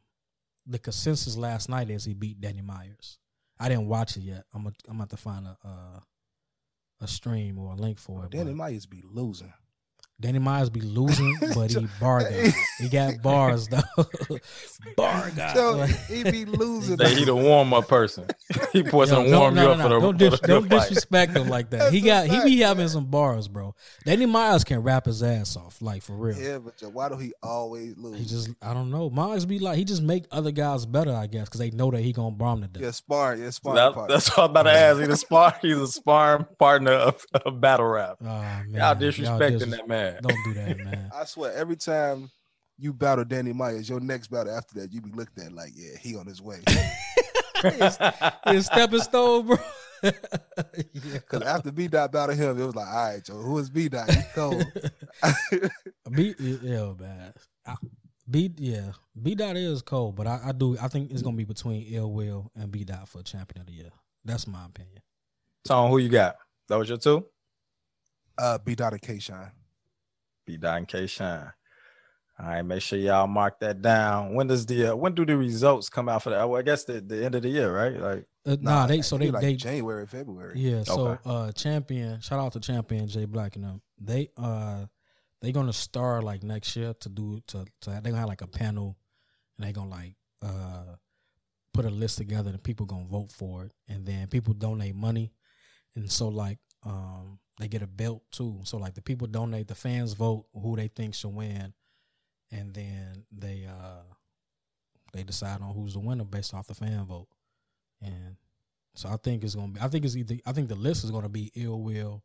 [SPEAKER 2] the consensus last night is he beat Danny Myers. I didn't watch it yet. I'm gonna I'm have to find a uh, a stream or a link for it.
[SPEAKER 3] Danny Myers be losing.
[SPEAKER 2] Danny Myers be losing, but he bar guy. He got bars though. bar guy.
[SPEAKER 3] So he be losing.
[SPEAKER 4] Say he the warm up person. he wasn't
[SPEAKER 2] Yo,
[SPEAKER 4] warm
[SPEAKER 2] no,
[SPEAKER 4] you
[SPEAKER 2] no,
[SPEAKER 4] up
[SPEAKER 2] no,
[SPEAKER 4] for the,
[SPEAKER 2] Don't,
[SPEAKER 4] for
[SPEAKER 2] dis-
[SPEAKER 4] the
[SPEAKER 2] don't
[SPEAKER 4] fight.
[SPEAKER 2] disrespect him like that. He got
[SPEAKER 3] a
[SPEAKER 2] he be having
[SPEAKER 3] man.
[SPEAKER 2] some bars, bro. Danny Myers can rap his ass off, like for real.
[SPEAKER 3] Yeah, but yo, why do he always lose?
[SPEAKER 2] He just I don't know. Myers be like he just make other guys better, I guess, because they know that he gonna bomb to death.
[SPEAKER 3] yeah, spar, yeah, spar.
[SPEAKER 4] That- that's what I'm about to ask. He's a spar. He's a sparring partner of, of battle rap.
[SPEAKER 2] Oh, man.
[SPEAKER 4] Y'all disrespecting
[SPEAKER 2] dis-
[SPEAKER 4] that man.
[SPEAKER 2] Don't do that, man.
[SPEAKER 3] I swear, every time you battle Danny Myers, your next battle after that, you be looked at like, yeah, he on his way.
[SPEAKER 2] It's stepping stone, bro. Because yeah.
[SPEAKER 3] Because after B Dot battled him, it was like, all right, Joe, who is B Dot? He's cold.
[SPEAKER 2] B yeah, man. I- B yeah, B dot is cold, but I, I do I think it's gonna be between Ill Will and B dot for champion of the year. That's my opinion.
[SPEAKER 4] Tone, who you got? That was your two?
[SPEAKER 3] uh, B Dot and K Shine.
[SPEAKER 4] B Dot and K Shine. All right, make sure y'all mark that down. When does the uh, when do the results come out for that? Well, I guess the, the end of the year, right? Like
[SPEAKER 2] Uh, nah, they so they
[SPEAKER 3] like
[SPEAKER 2] they
[SPEAKER 3] January, February.
[SPEAKER 2] Yeah, so
[SPEAKER 4] Okay.
[SPEAKER 2] uh champion, shout out to champion Jay Black and them. They uh they gonna start like next year to do to to they gonna have like a panel and they gonna like uh put a list together and people gonna vote for it and then people donate money and so like um they get a belt too. So like the people donate, the fans vote who they think should win and then they uh they decide on who's the winner based off the fan vote. And so I think it's gonna be. I think it's either. I think the list is gonna be Ill Will.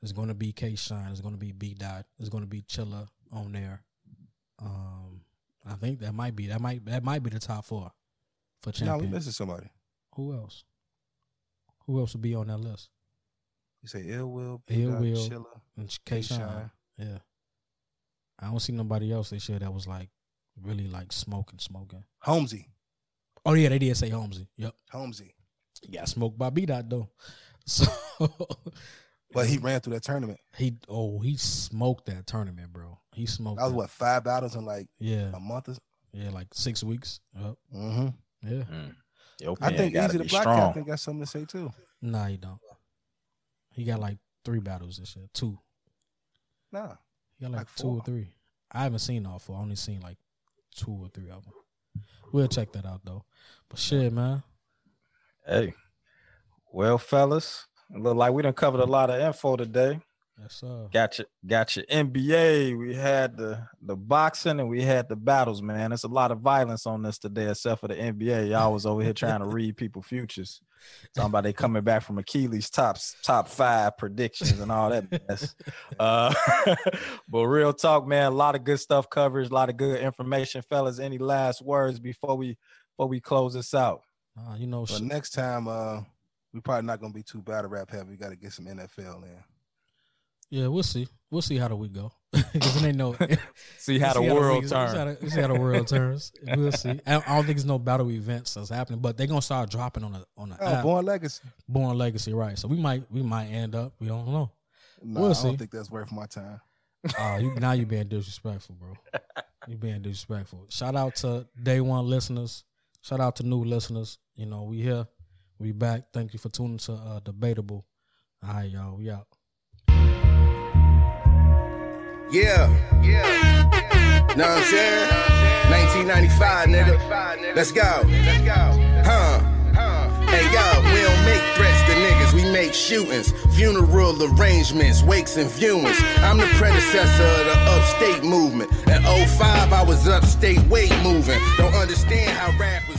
[SPEAKER 2] It's gonna be K Shine. It's gonna be B Dot. It's gonna be Chilla on there. Um, I think that might be that might that might be the top four for
[SPEAKER 3] champion. Now
[SPEAKER 2] we
[SPEAKER 3] missing somebody.
[SPEAKER 2] Who else? Who else would be on that list?
[SPEAKER 3] You say Ill Will, B
[SPEAKER 2] Ill
[SPEAKER 3] Dot,
[SPEAKER 2] Will.
[SPEAKER 3] Chilla,
[SPEAKER 2] And K
[SPEAKER 3] K
[SPEAKER 2] Shine.
[SPEAKER 3] Shine.
[SPEAKER 2] Yeah. I don't see nobody else this year that was like really like smoking, smoking.
[SPEAKER 3] Holmesy.
[SPEAKER 2] Oh yeah, they did say Holmesy. Yep.
[SPEAKER 3] Holmesy.
[SPEAKER 2] He got smoked by B Dot though. So
[SPEAKER 3] But he ran through that tournament.
[SPEAKER 2] he oh he smoked that tournament, bro. He smoked
[SPEAKER 3] That was
[SPEAKER 2] that.
[SPEAKER 3] what five battles in like
[SPEAKER 2] Yeah,
[SPEAKER 3] a month. Or
[SPEAKER 2] yeah, like six weeks. Yep.
[SPEAKER 3] mm-hmm.
[SPEAKER 2] Yeah.
[SPEAKER 4] Mm.
[SPEAKER 3] I think
[SPEAKER 4] gotta
[SPEAKER 3] Eazy the
[SPEAKER 4] be
[SPEAKER 3] Block
[SPEAKER 4] strong.
[SPEAKER 3] Captain got something to say too.
[SPEAKER 2] Nah, he don't. He got like three battles this year. Two.
[SPEAKER 3] Nah,
[SPEAKER 2] He got like,
[SPEAKER 3] Like
[SPEAKER 2] two or three. I haven't seen all four. I only seen like two or three of them. We'll check that out though. But shit, man.
[SPEAKER 4] Hey, well, fellas, look like we done covered a lot of info today.
[SPEAKER 2] Yes, sir.
[SPEAKER 4] Got your NBA. We had the the boxing and we had the battles, man. There's a lot of violence on this today, except for the NBA. Y'all was over here trying to read people futures. Talking about they coming back from Achilles top top five predictions and all that mess. Uh, but real talk, man. A lot of good stuff covered, a lot of good information, fellas. Any last words before we before we close this out?
[SPEAKER 2] Nah, you know,
[SPEAKER 3] but
[SPEAKER 2] shit.
[SPEAKER 3] next time, uh, we probably not gonna be too battle rap heavy. We got to get some NFL in.
[SPEAKER 2] Yeah, we'll see. We'll see how the week go. Because it ain't no.
[SPEAKER 4] See how the
[SPEAKER 2] see
[SPEAKER 4] world
[SPEAKER 2] week- we'll see how
[SPEAKER 4] turns.
[SPEAKER 2] the- see how the world turns. We'll see. I I don't think there's no battle events that's happening, but they're gonna start dropping on the on the
[SPEAKER 3] Oh,
[SPEAKER 2] app.
[SPEAKER 3] Born Legacy.
[SPEAKER 2] Born Legacy, right? So we might we might end up. We don't know.
[SPEAKER 3] Nah,
[SPEAKER 2] We'll
[SPEAKER 3] I
[SPEAKER 2] see.
[SPEAKER 3] don't think that's worth my time.
[SPEAKER 2] Oh, you now you being disrespectful, bro. You're being disrespectful. Shout out to day one listeners. Shout out to new listeners. You know, we here. We back. Thank you for tuning to uh, Debatable. All right, y'all. We out.
[SPEAKER 1] Yeah. Yeah. Know what I'm saying? 1995, nigga. Let's go. Let's go. Huh. Hey, yo, we don't make threats to niggas, we make shootings, funeral arrangements, wakes and viewings. I'm the predecessor of the upstate movement. In 05, I was upstate weight moving. Don't understand how rap was.